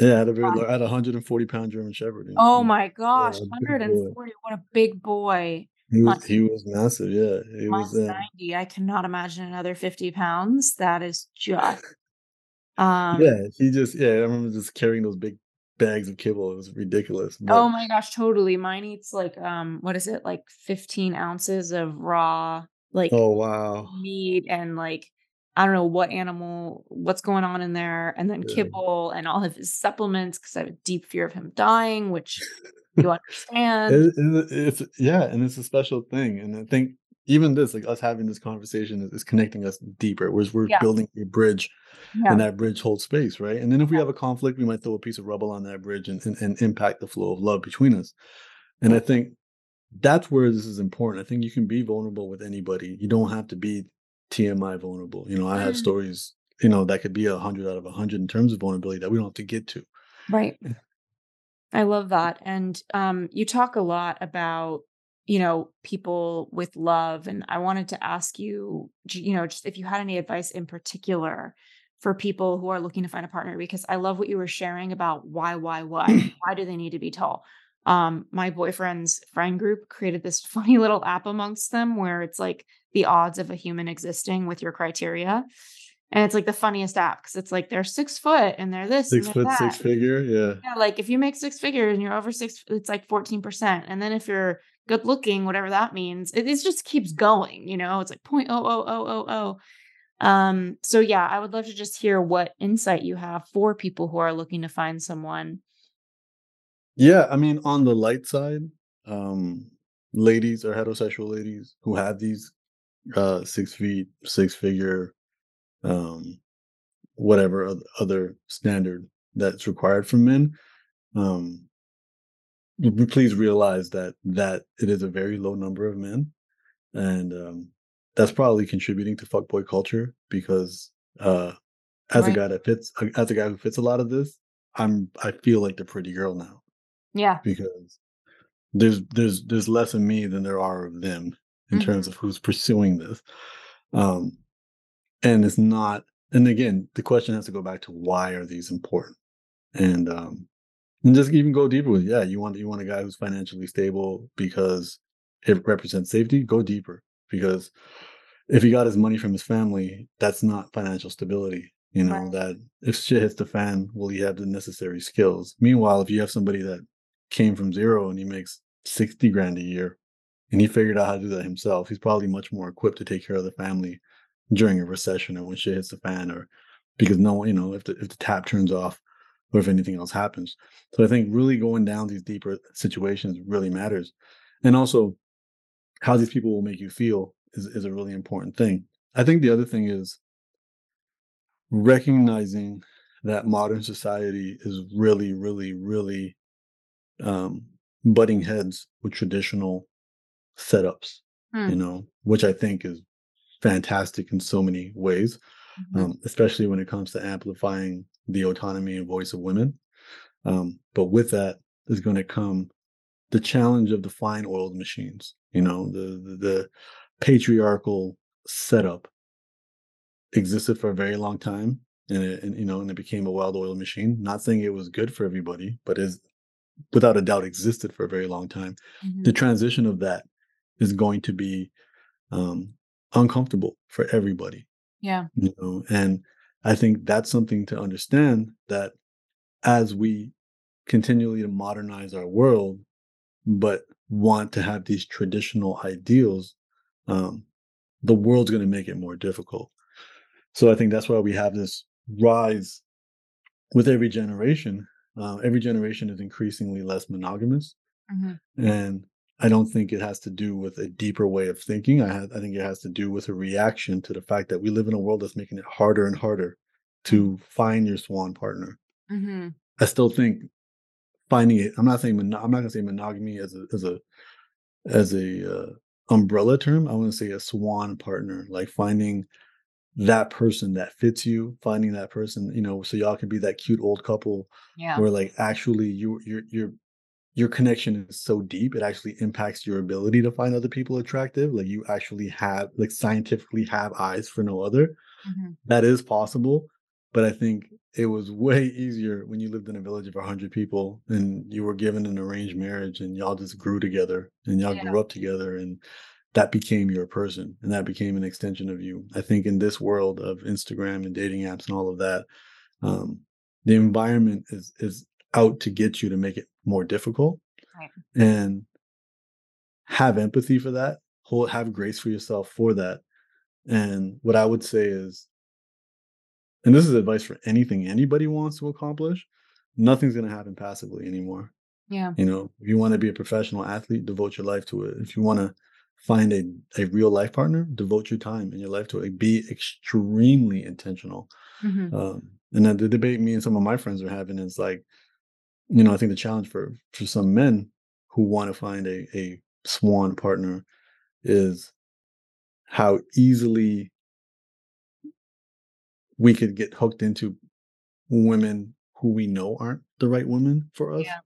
yeah i had a very I had a 140 pound german shepherd and- oh my gosh a 140 what a big boy he was he was massive yeah he was uh, 90 i cannot imagine another 50 pounds that is just um yeah he just yeah i remember just carrying those big bags of kibble it was ridiculous but Oh my gosh, totally. Mine eats like um what is it? Like 15 ounces of raw like oh wow meat and like I don't know what animal, what's going on in there, and then Yeah. kibble and all of his supplements because I have a deep fear of him dying, which you understand. It- it- it's yeah and it's a special thing and i think even this like us having this conversation is, is connecting us deeper whereas we're Yeah. building a bridge yeah. and that bridge holds space right and then if we have a conflict we might throw a piece of rubble on that bridge and, and, and impact the flow of love between us and i think that's where this is important i think you can be vulnerable with anybody you don't have to be tmi vulnerable you know i have Mm. stories you know that could be a hundred out of a hundred in terms of vulnerability that we don't have to get to Right. I love that. And um, you talk a lot about, you know, people with love. And I wanted to ask you, you know, just if you had any advice in particular for people who are looking to find a partner, because I love what you were sharing about why, why, why, why do they need to be tall? Um, my boyfriend's friend group created this funny little app amongst them where it's like the odds of a human existing with your criteria. And it's like the funniest app because it's like they're six foot and they're this six and foot they're six that. figure yeah Yeah, like if you make six figures and you're over six, it's like 14%. And then if you're good looking, whatever that means, it, it just keeps going, you know, it's like point oh oh oh oh oh. Um, so yeah, I would love to just hear what insight you have for people who are looking to find someone. Yeah, I mean, on the light side, um, ladies or heterosexual ladies who have these uh six feet, six figure, um, whatever other standard that's required from men, um, please realize that that it is a very low number of men, and um, that's probably contributing to fuckboy culture because uh, as Right. a guy that fits, as a guy who fits a lot of this, I'm I feel like the pretty girl now Yeah. because there's there's there's less of me than there are of them in terms of who's pursuing this um and it's not and again the question has to go back to why are these important and um and just even go deeper with yeah you want you want a guy who's financially stable because it represents safety go deeper because if he got his money from his family that's not financial stability you know Right. that if shit hits the fan will he have the necessary skills meanwhile if you have somebody that came from zero and he makes 60 grand a year. And he figured out how to do that himself. He's probably much more equipped to take care of the family during a recession or when shit hits the fan or because no one you know if the, if the tap turns off or if anything else happens. So i think really going down these deeper situations really matters. And also how these people will make you feel is, is a really important thing. I think the other thing is recognizing that modern society is really, really, really um, butting heads with traditional setups, Hmm. you know, which I think is fantastic in so many ways, Mhm. um, especially when it comes to amplifying the autonomy and voice of women. Um, but with that is going to come the challenge of the fine oiled machines, you know, the, the, the patriarchal setup existed for a very long time and it, and you know and it became a well oiled machine not saying it was good for everybody but is without a doubt existed for a very long time Mhm. the transition of that is going to be um uncomfortable for everybody Yeah. you know and i think that's something to understand that as we continually to modernize our world but want to have these traditional ideals um the world's going to make it more difficult so i think that's why we have this rise with every generation uh, every generation is increasingly less monogamous Mhm. and i don't think it has to do with a deeper way of thinking i, ha- I think it has to do with a reaction to the fact that we live in a world that's making it harder and harder to find your swan partner Mhm. i still think finding it i'm not saying mono- i'm not going to say monogamy as a as a as a uh, umbrella term i want to say a swan partner like finding that person that fits you finding that person you know so y'all can be that cute old couple Yeah. where like actually you your your your connection is so deep it actually impacts your ability to find other people attractive like you actually have like scientifically have eyes for no other Mhm. that is possible but i think it was way easier when you lived in a village of 100 people and you were given an arranged marriage and y'all just grew together and y'all Yeah. grew up together and that became your person and that became an extension of you i think in this world of instagram and dating apps and all of that um, the environment is is out to get you to make it more difficult Right. and have empathy for that hold have grace for yourself for that and what i would say is and this is advice for anything anybody wants to accomplish nothing's going to happen passively anymore Yeah. you know if you want to be a professional athlete devote your life to it if you want to find a, a real life partner devote your time and your life to it be extremely intentional Mhm. um, and then the debate me and some of my friends are having is like you know i think the challenge for for some men who want to find a, a swan partner is how easily we could get hooked into women who we know aren't the right women for us Yeah.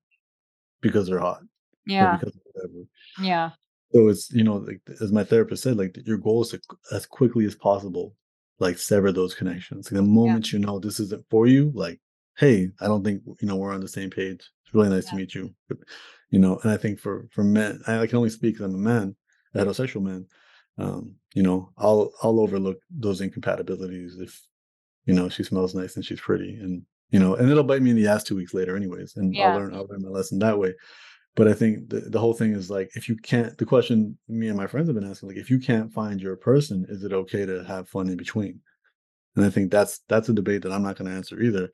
because they're hot Yeah. because of whatever Yeah. So it's you know like as my therapist said like your goal is to as quickly as possible like sever those connections. Like, the moment you know this isn't for you like hey i don't think you know we're on the same page. It's really nice to meet you. You know and i think for for men i, I can only speak 'cause i'm a man a heterosexual man um you know i'll i'll overlook those incompatibilities if you know she smells nice and she's pretty and you know and it'll bite me in the ass two weeks later anyways and i'll learn i'll learn my lesson that way but i think the, the whole thing is like if you can't the question me and my friends have been asking like if you can't find your person is it okay to have fun in between? And i think that's that's a debate that i'm not going to answer either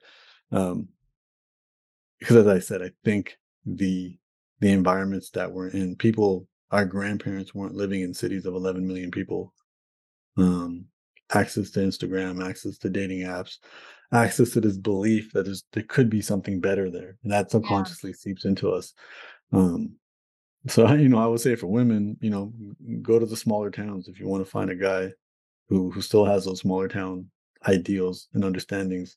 um because as i said i think the the environments that we're in people our grandparents weren't living in cities of 11 million people um access to instagram access to dating apps access to this belief that there's there could be something better there and that subconsciously seeps into us um so you know i would say for women you know go to the smaller towns if you want to find a guy who who still has those smaller town ideals and understandings.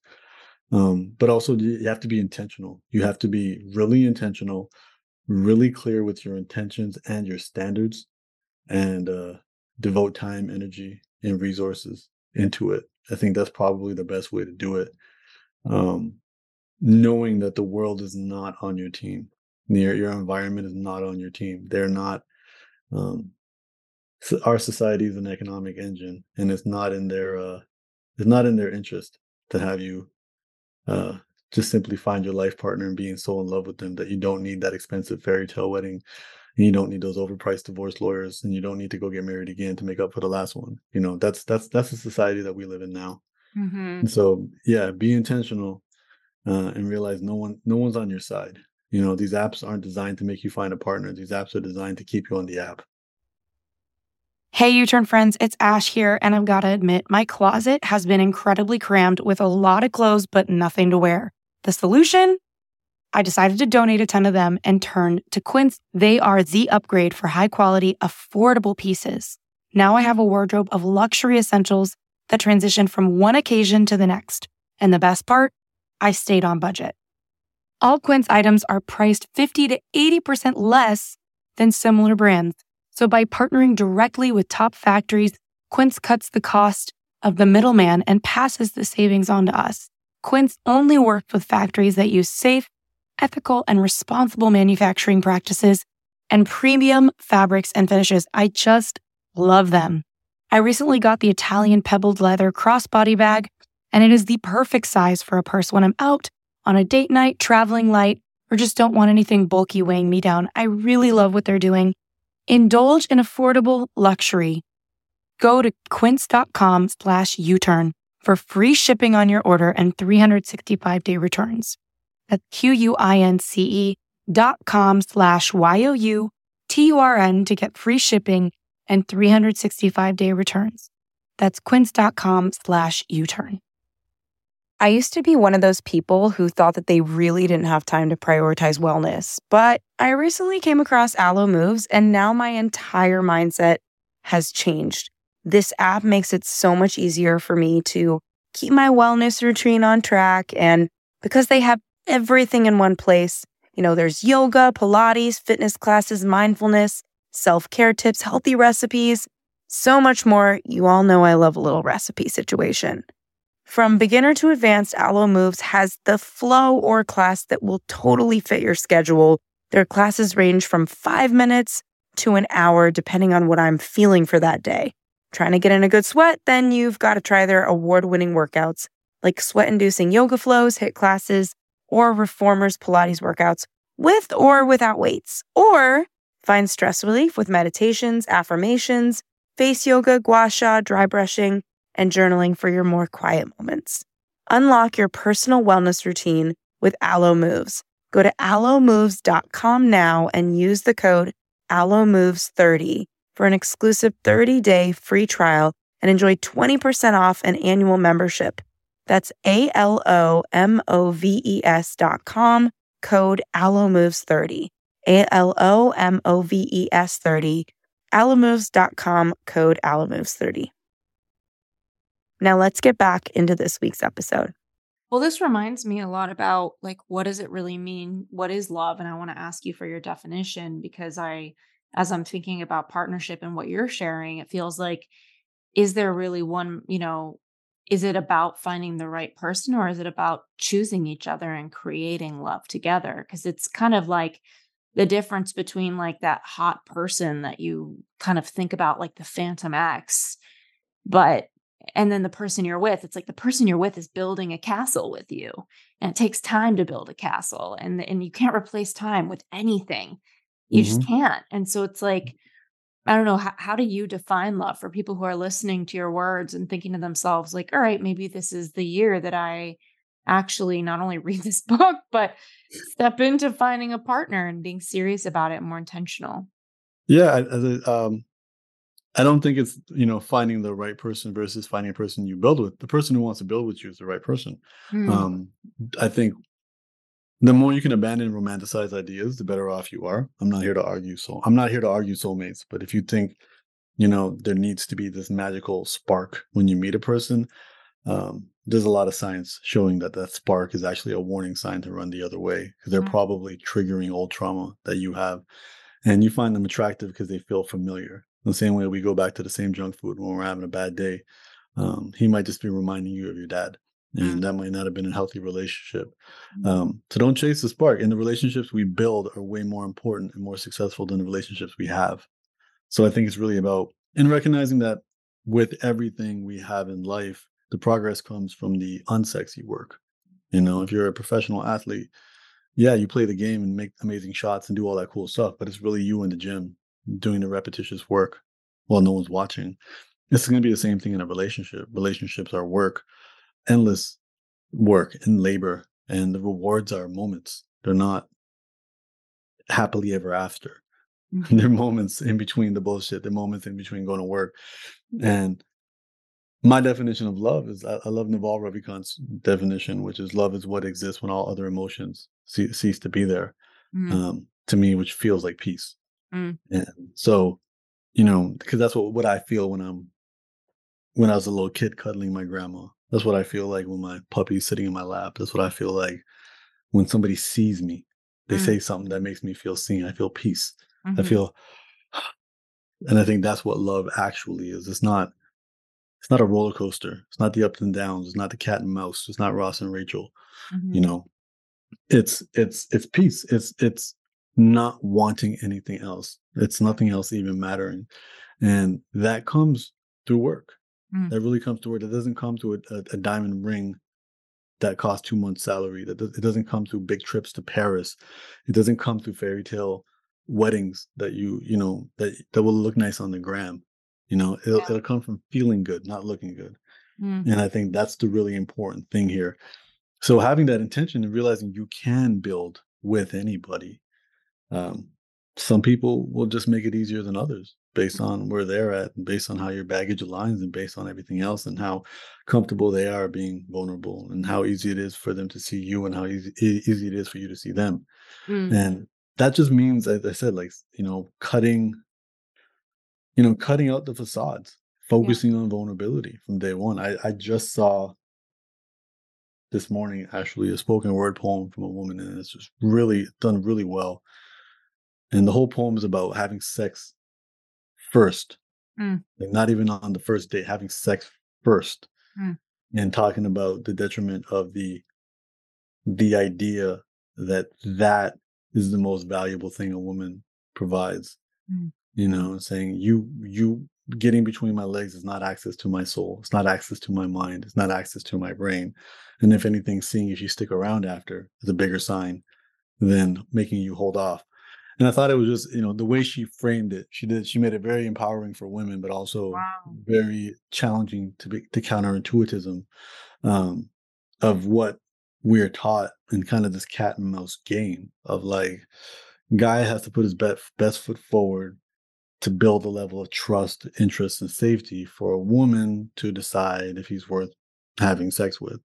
Um but also you you have to be intentional. You have to be really intentional really clear with your intentions and your standards and uh devote time energy and resources into it. I think that's probably the best way to do it. Um knowing that the world is not on your team your, your environment is not on your team. They're not um so our society is an economic engine and it's not in their uh it's not in their interest to have you uh just simply find your life partner and being so in love with them that you don't need that expensive fairy tale wedding and you don't need those overpriced divorce lawyers and you don't need to go get married again to make up for the last one. You know that's that's that's the society that we live in now. Mhm. and so yeah be intentional uh, and realize no one no one's on your side you know these apps aren't designed to make you find a partner these apps are designed to keep you on the app Hey, You Turn friends, it's Ash here, and I've got to admit, my closet has been incredibly crammed with a lot of clothes, but nothing to wear. The solution? I decided to donate a ton of them and turned to Quince. They are the upgrade for high quality, affordable pieces. Now I have a wardrobe of luxury essentials that transition from one occasion to the next. And the best part? I stayed on budget. All Quince items are priced 50 to 80% less than similar brands. So by partnering directly with top factories, Quince cuts the cost of the middleman and passes the savings on to us. Quince only works with factories that use safe, ethical, and responsible manufacturing practices and premium fabrics and finishes. I just love them. I recently got the Italian pebbled leather crossbody bag, and it is the perfect size for a purse when I'm out on a date night, traveling light, or just don't want anything bulky weighing me down. I really love what they're doing. Indulge in affordable luxury. Go to quince.com slash U-turn for free shipping on your order and 365 day returns. That's Q-U-I-N-C-E dot com slash Y-O-U-T-U-R-N to get free shipping and 365 day returns. That's quince.com slash U-turn. I used to be one of those people who thought that they really didn't have time to prioritize wellness, but I recently came across Alo Moves and now my entire mindset has changed. This app makes it so much easier for me to keep my wellness routine on track. And because they have everything in one place, you know, there's yoga, Pilates, fitness classes, mindfulness, self care tips, healthy recipes, so much more. You all know I love a little recipe situation. From beginner to advanced, Alo Moves has the flow or class that will totally fit your schedule. Their classes range from five minutes to an hour, depending on what I'm feeling for that day. Trying to get in a good sweat? Then you've got to try their award winning workouts like sweat inducing yoga flows, HIIT classes, or reformers Pilates workouts with or without weights. Or find stress relief with meditations, affirmations, face yoga, gua sha, dry brushing and journaling for your more quiet moments. Unlock your personal wellness routine with Alo Moves. Go to alomoves.com now and use the code ALOMOVES30 for an exclusive 30-day free trial and enjoy 20% off an annual membership. That's A-L-O-M-O-V-E-S dot com, code ALOMOVES30. A-L-O-M-O-V-E-S 30, alomoves.com, code ALOMOVES30. Now let's get back into this week's episode. Well, this reminds me a lot about like what does it really mean? What is love? And I want to ask you for your definition because I as I'm thinking about partnership and what you're sharing, it feels like is there really one, you know, is it about finding the right person or is it about choosing each other and creating love together? Because it's kind of like the difference between like that hot person that you kind of think about like the phantom ex, but and then the person you're with it's like the person you're with is building a castle with you. And it takes time to build a castle and and you can't replace time with anything. You mm-hmm. just can't. And so it's like i don't know how, how do you define love for people who are listening to your words and thinking to themselves like all right maybe this is the year that i actually not only read this book but step into finding a partner and being serious about it more intentional. Yeah um I don't think it's you know finding the right person versus finding a person you build with. The person who wants to build with you is the right person. Mm. Um, I think the more you can abandon romanticized ideas, the better off you are. I'm not here to argue soul. I'm not here to argue soulmates, but if you think you know there needs to be this magical spark when you meet a person, um, there's a lot of science showing that that spark is actually a warning sign to run the other way because they're mm. probably triggering old trauma that you have, and you find them attractive because they feel familiar the same way we go back to the same junk food when we're having a bad day. Um, he might just be reminding you of your dad. And mm. that might not have been a healthy relationship. Mm. Um, so don't chase the spark. And the relationships we build are way more important and more successful than the relationships we have. So I think it's really about in recognizing that with everything we have in life, the progress comes from the unsexy work. You know, if you're a professional athlete, yeah, you play the game and make amazing shots and do all that cool stuff, but it's really you in the gym doing the repetitious work while no one's watching. It's going to be the same thing in a relationship. Relationships are work, endless work and labor, and the rewards are moments. They're not happily ever after. Mm-hmm. there are moments in between the bullshit. There are moments in between going to work, and my definition of love is I, I love Naval Ravikant's definition, which is love is what exists when all other emotions ce- cease to be there. Mm. Um, to me, which feels like peace. Mm. And so, you know, because that's what what I feel when I'm when I was a little kid cuddling my grandma. That's what I feel like when my puppy's sitting in my lap. That's what I feel like when somebody sees me. They mm. say something that makes me feel seen. I feel peace. Mm-hmm. I feel, and I think that's what love actually is. It's not it's not a roller coaster. It's not the ups and downs. It's not the cat and mouse. It's not Ross and Rachel. Mm-hmm. You know, it's it's it's peace. It's it's not wanting anything else. It's nothing else even mattering, and that comes through work. Mm. That really comes through work. It doesn't come to a, a, a diamond ring that costs two months' salary. That does, it doesn't come through big trips to Paris. It doesn't come through fairy tale weddings that you you know that that will look nice on the gram. You know, it'll, yeah. it'll come from feeling good, not looking good. Mm-hmm. And I think that's the really important thing here. So having that intention and realizing you can build with anybody. Um, some people will just make it easier than others based on where they're at and based on how your baggage aligns and based on everything else and how comfortable they are being vulnerable and how easy it is for them to see you and how easy, easy it is for you to see them. Mm. And that just means, as I said, like, you know, cutting you know, cutting out the facades, focusing yeah. on vulnerability from day one. I, I just saw this morning actually a spoken word poem from a woman, and it's just really done really well. And the whole poem is about having sex first, mm. like not even on the first date, having sex first, mm. and talking about the detriment of the the idea that that is the most valuable thing a woman provides. Mm you know saying you you getting between my legs is not access to my soul it's not access to my mind it's not access to my brain and if anything seeing if you stick around after is a bigger sign than making you hold off and i thought it was just you know the way she framed it she did she made it very empowering for women but also wow. very challenging to be to counterintuitism um, of what we're taught in kind of this cat and mouse game of like guy has to put his best best foot forward to build a level of trust, interest, and safety for a woman to decide if he's worth having sex with.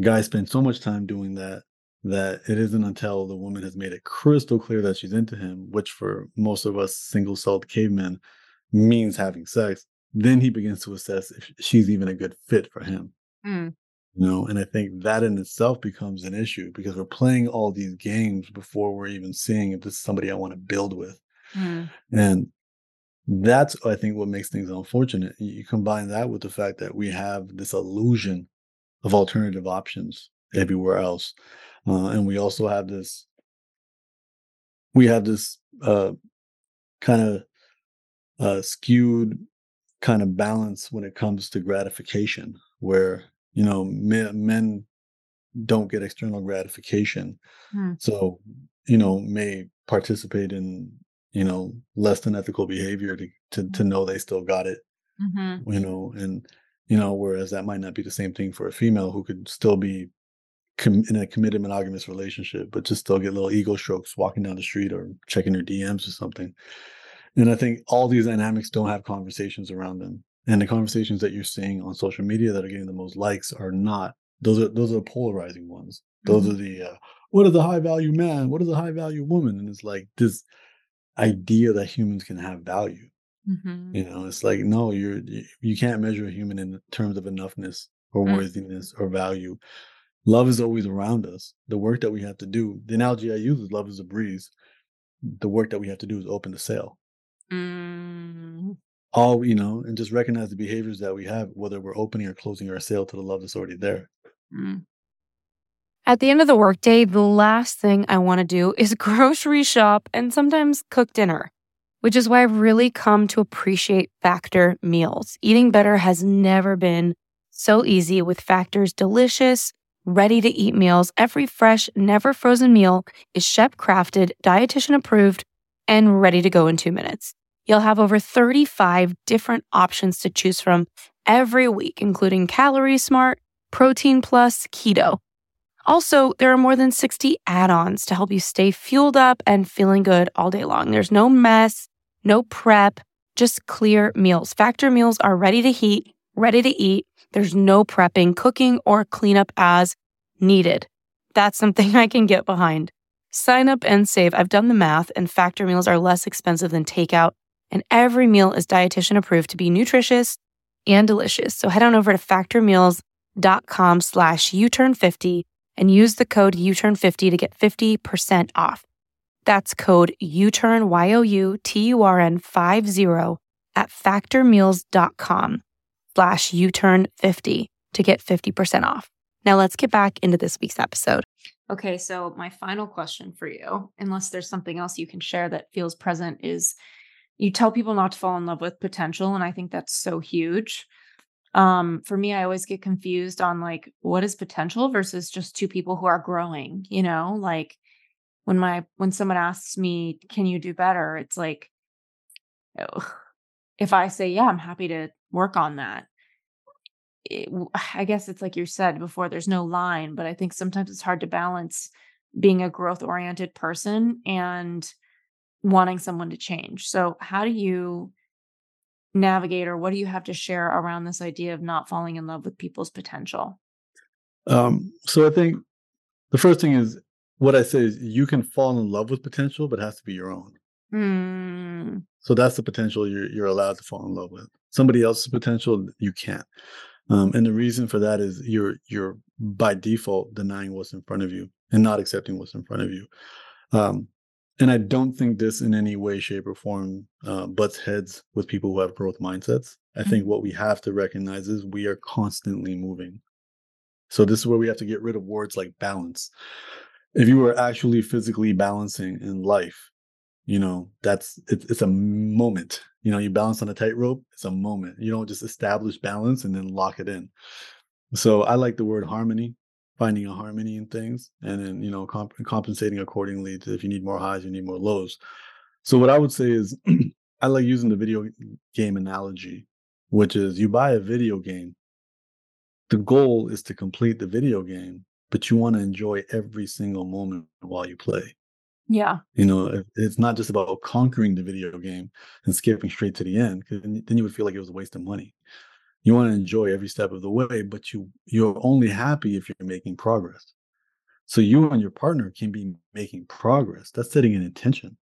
Guys spend so much time doing that that it isn't until the woman has made it crystal clear that she's into him, which for most of us single celled cavemen means having sex, then he begins to assess if she's even a good fit for him. Mm. You know, and I think that in itself becomes an issue because we're playing all these games before we're even seeing if this is somebody I want to build with. Mm. And that's I think what makes things unfortunate. You combine that with the fact that we have this illusion of alternative options everywhere else, uh, and we also have this we have this uh, kind of uh, skewed kind of balance when it comes to gratification, where you know men, men don't get external gratification, hmm. so you know may participate in you know less than ethical behavior to to, to know they still got it mm-hmm. you know and you know whereas that might not be the same thing for a female who could still be com- in a committed monogamous relationship but just still get little ego strokes walking down the street or checking their dms or something and i think all these dynamics don't have conversations around them and the conversations that you're seeing on social media that are getting the most likes are not those are those are the polarizing ones those mm-hmm. are the uh, what is a high value man what is a high value woman and it's like this idea that humans can have value. Mm-hmm. You know, it's like no, you're you can't measure a human in terms of enoughness or mm-hmm. worthiness or value. Love is always around us. The work that we have to do, the analogy I use is love is a breeze. The work that we have to do is open the sail. Mm. All you know, and just recognize the behaviors that we have, whether we're opening or closing our sail to the love that's already there. Mm. At the end of the workday, the last thing I want to do is grocery shop and sometimes cook dinner, which is why I've really come to appreciate Factor meals. Eating better has never been so easy with Factor's delicious, ready to eat meals. Every fresh, never frozen meal is chef crafted, dietitian approved, and ready to go in two minutes. You'll have over 35 different options to choose from every week, including Calorie Smart, Protein Plus, Keto Also, there are more than 60 add ons to help you stay fueled up and feeling good all day long. There's no mess, no prep, just clear meals. Factor meals are ready to heat, ready to eat. There's no prepping, cooking, or cleanup as needed. That's something I can get behind. Sign up and save. I've done the math, and factor meals are less expensive than takeout, and every meal is dietitian approved to be nutritious and delicious. So head on over to factormeals.com slash uturn50 and use the code uturn50 to get 50% off. That's code uturn, Y-O-U-T-U-R-N 50 at factormeals.com slash You Turn 50 to get 50% off. Now let's get back into this week's episode. Okay, so my final question for you, unless there's something else you can share that feels present, is you tell people not to fall in love with potential. And I think that's so huge. Um, for me, I always get confused on like what is potential versus just two people who are growing, you know, like when my when someone asks me, can you do better? It's like oh, if I say, yeah, I'm happy to work on that. It, I guess it's like you said before, there's no line, but I think sometimes it's hard to balance being a growth oriented person and wanting someone to change. So, how do you navigate or what do you have to share around this idea of not falling in love with people's potential? Um, so, I think the first thing is what I say is you can fall in love with potential, but it has to be your own. Mm. So that's the potential you're you're allowed to fall in love with. Somebody else's potential you can't. Um, and the reason for that is you're you're by default denying what's in front of you and not accepting what's in front of you. Um, and I don't think this in any way, shape, or form uh, butts heads with people who have growth mindsets. I mm-hmm. think what we have to recognize is we are constantly moving. So this is where we have to get rid of words like balance. If you were actually physically balancing in life, you know that's it's, a moment. You know, you balance on a tightrope. It's a moment. You don't just establish balance and then lock it in. So I like the word harmony finding a harmony in things and then you know comp- compensating accordingly to if you need more highs you need more lows so what i would say is i like using the video game analogy which is you buy a video game the goal is to complete the video game but you want to enjoy every single moment while you play yeah. You know it's not just about conquering the video game and skipping straight to the end because then you would feel like it was a waste of money. You want to enjoy every step of the way but you you're only happy if you're making progress. So you and your partner can be making progress. That's setting an intention.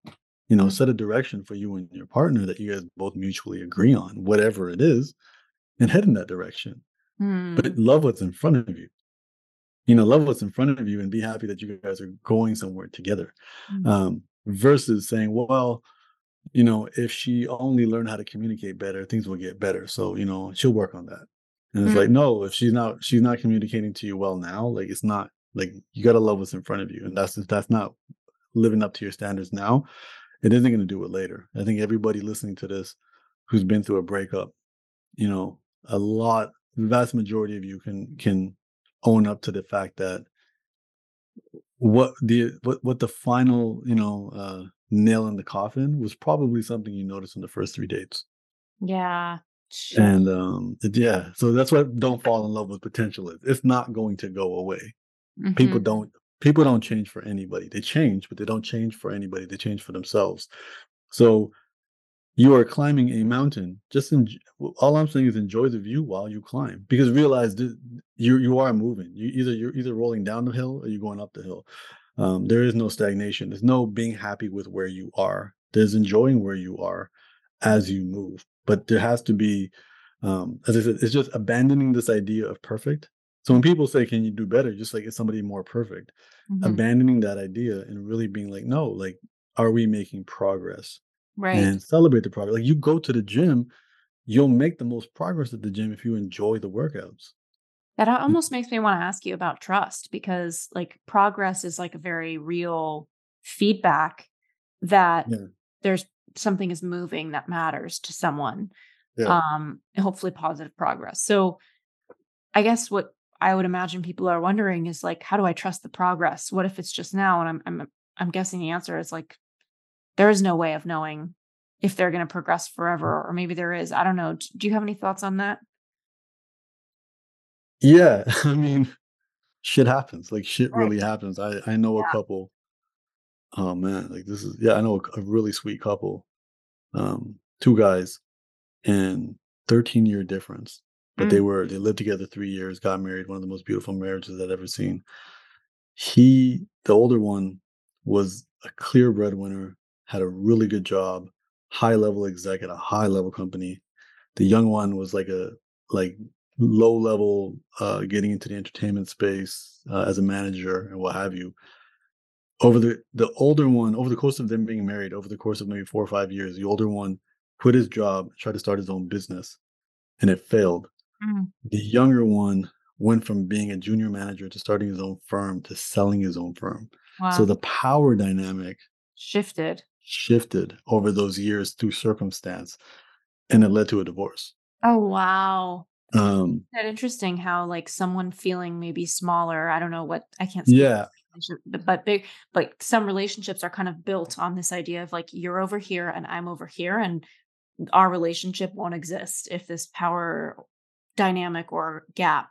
You know mm-hmm. set a direction for you and your partner that you guys both mutually agree on whatever it is and head in that direction. Mm. but love what's in front of you you know love what's in front of you and be happy that you guys are going somewhere together mm. um, versus saying well you know, if she only learned how to communicate better, things will get better. So, you know, she'll work on that. And it's mm-hmm. like, no, if she's not she's not communicating to you well now, like it's not like you gotta love what's in front of you. And that's if that's not living up to your standards now, it isn't gonna do it later. I think everybody listening to this who's been through a breakup, you know, a lot, the vast majority of you can can own up to the fact that what the what what the final, you know, uh nail in the coffin was probably something you noticed in the first three dates. Yeah. And um yeah, so that's what don't fall in love with potential is. It's not going to go away. Mm-hmm. People don't people don't change for anybody. They change, but they don't change for anybody. They change for themselves. So you are climbing a mountain. Just in, all I'm saying is enjoy the view while you climb, because realize that you you are moving. You either you're either rolling down the hill or you're going up the hill. Um, there is no stagnation. There's no being happy with where you are. There's enjoying where you are as you move. But there has to be, um, as I said, it's just abandoning this idea of perfect. So when people say, "Can you do better?" Just like is somebody more perfect, mm-hmm. abandoning that idea and really being like, "No, like, are we making progress?" Right. And celebrate the progress. Like you go to the gym, you'll make the most progress at the gym if you enjoy the workouts. That almost makes me want to ask you about trust because like progress is like a very real feedback that yeah. there's something is moving that matters to someone. Yeah. Um hopefully positive progress. So I guess what I would imagine people are wondering is like how do I trust the progress? What if it's just now and I'm I'm I'm guessing the answer is like there is no way of knowing if they're going to progress forever or maybe there is. I don't know. Do you have any thoughts on that? Yeah, I mean, shit happens. Like shit Right. really happens. I I know a couple. Oh man, like this is yeah. I know a, a really sweet couple. Um, two guys, and 13 year difference. But they Mm. were they lived together three years, got married. One of the most beautiful marriages I'd ever seen. He, the older one, was a clear breadwinner, had a really good job, high level exec at a high level company. The young one was like a like low level, uh, getting into the entertainment space uh, as a manager and what have you. Over the the older one, over the course of them being married, over the course of maybe four or five years, the older one quit his job, tried to start his own business, and it failed. Mm. The younger one went from being a junior manager to starting his own firm to selling his own firm. Wow. So the power dynamic shifted. Shifted over those years through circumstance, and it led to a divorce. Oh wow. Um, That interesting how like someone feeling maybe smaller. I don't know what I can't. yeah, but- but big. But some relationships are kind of built on this idea of like you're over here and I'm over here, and our relationship won't exist if this power dynamic or gap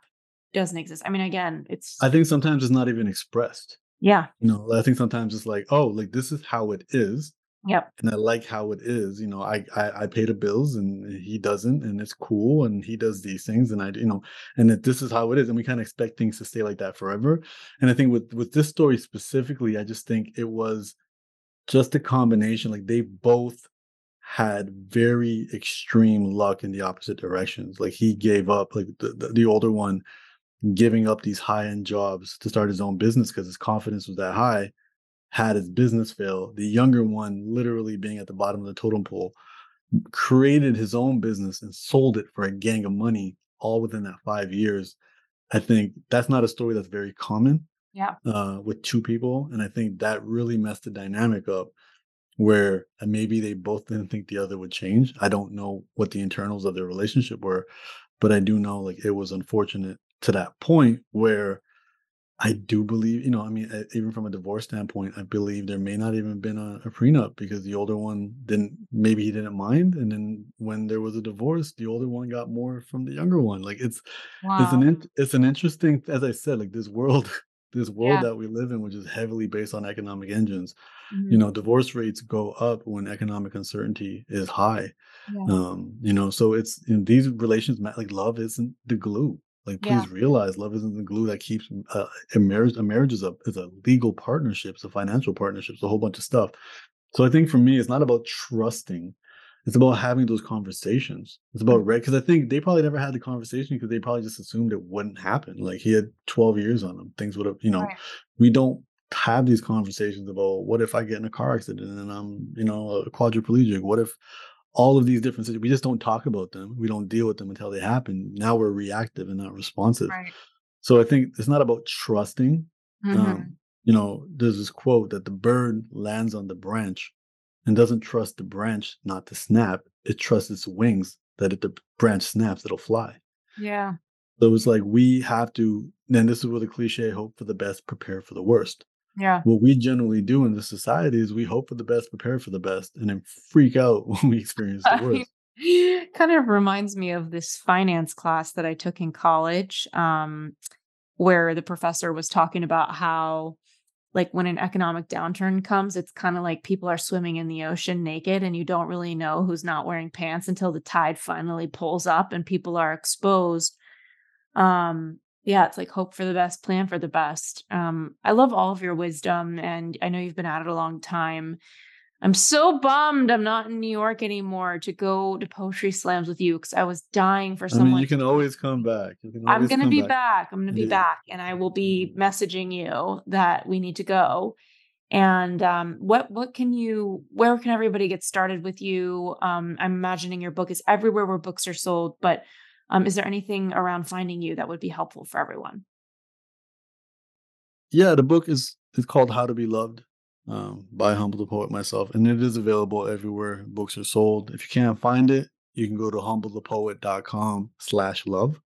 doesn't exist. I mean, again, it's I think sometimes it's not even expressed. yeah, You know, I think sometimes it's like, oh, like this is how it is, yep, and I like how it is. You know, I I, I pay the bills and he doesn't, and it's cool, and he does these things, and I, you know, and that this is how it is, and we kind of expect things to stay like that forever. And I think with with this story specifically, I just think it was just a combination. Like they both had very extreme luck in the opposite directions. Like he gave up, like the, the, the older one giving up these high end jobs to start his own business because his confidence was that high, had his business fail. The younger one, literally being at the bottom of the totem pole, created his own business and sold it for a gang of money all within that five years. I think that's not a story that's very common yeah, uh, with two people. And I think that really messed the dynamic up where uh, maybe they both didn't think the other would change. I don't know what the internals of their relationship were, but I do know like it was unfortunate to that point where I do believe, you know, I mean, even from a divorce standpoint, I believe there may not even been a, a prenup because the older one didn't, maybe he didn't mind. And then when there was a divorce, the older one got more from the younger one. Like it's, it's an, it's an interesting, as I said, like this world, this world Yeah. that we live in, which is heavily based on economic engines Mhm. you know divorce rates go up when economic uncertainty is high Yeah. um you know so it's in these relations like love isn't the glue like Yeah. please realize love isn't the glue that keeps uh, a marriage a marriage is a is a legal partnership it's a financial partnership it's a whole bunch of stuff so i think for me it's not about trusting it's about having those conversations it's about right because i think they probably never had the conversation because they probably just assumed it wouldn't happen like he had 12 years on him things would have you know Right. we don't have these conversations about what if I get in a car accident and I'm, you know, a quadriplegic? What if all of these different situations, we just don't talk about them. We don't deal with them until they happen. Now we're reactive and not responsive. Right. So I think it's not about trusting. Mhm. Um, you know, there's this quote that the bird lands on the branch and doesn't trust the branch not to snap. It trusts its wings that if the branch snaps, it'll fly. yeah. So it's like we have to, then this is where the cliche hope for the best, prepare for the worst Yeah. what we generally do in the society is we hope for the best, prepare for the best, and then freak out when we experience the worst. kind of reminds me of this finance class that I took in college, um, where the professor was talking about how, like, when an economic downturn comes, it's kind of like people are swimming in the ocean naked, and you don't really know who's not wearing pants until the tide finally pulls up and people are exposed. Um, yeah, it's like hope for the best, plan for the best. Um, I love all of your wisdom, and I know you've been at it a long time. I'm so bummed I'm not in New York anymore to go to poetry slams with you because I was dying for I someone. mean, you can always come back. Can I'm gonna come be back. back. I'm gonna be Yeah. back, and I will be messaging you that we need to go. And um, what what can you? Where can everybody get started with you? Um, I'm imagining your book is everywhere where books are sold, but um, is there anything around finding you that would be helpful for everyone? Yeah, the book is is called How to Be Loved um, by Humble the Poet myself, and it is available everywhere books are sold. If you can't find it, you can go to humblethepoet.com slash love.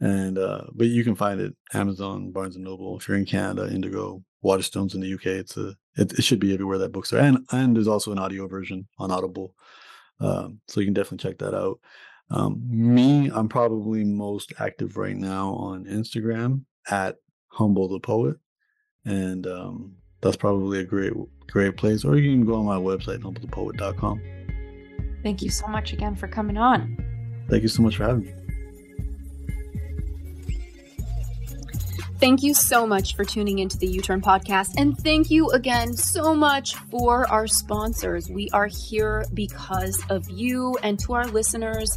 And uh, but you can find it Amazon, Barnes and Noble. If you're in Canada, Indigo, Waterstones in the UK, it's a it, it should be everywhere that books are. And and there's also an audio version on Audible, um, so you can definitely check that out. Um, me, I'm probably most active right now on Instagram at Humble the Poet, and um, that's probably a great great place. Or you can go on my website, humblethepoet.com. Thank you so much again for coming on. Thank you so much for having me. Thank you so much for tuning into the You Turn podcast. And thank you again so much for our sponsors. We are here because of you and to our listeners.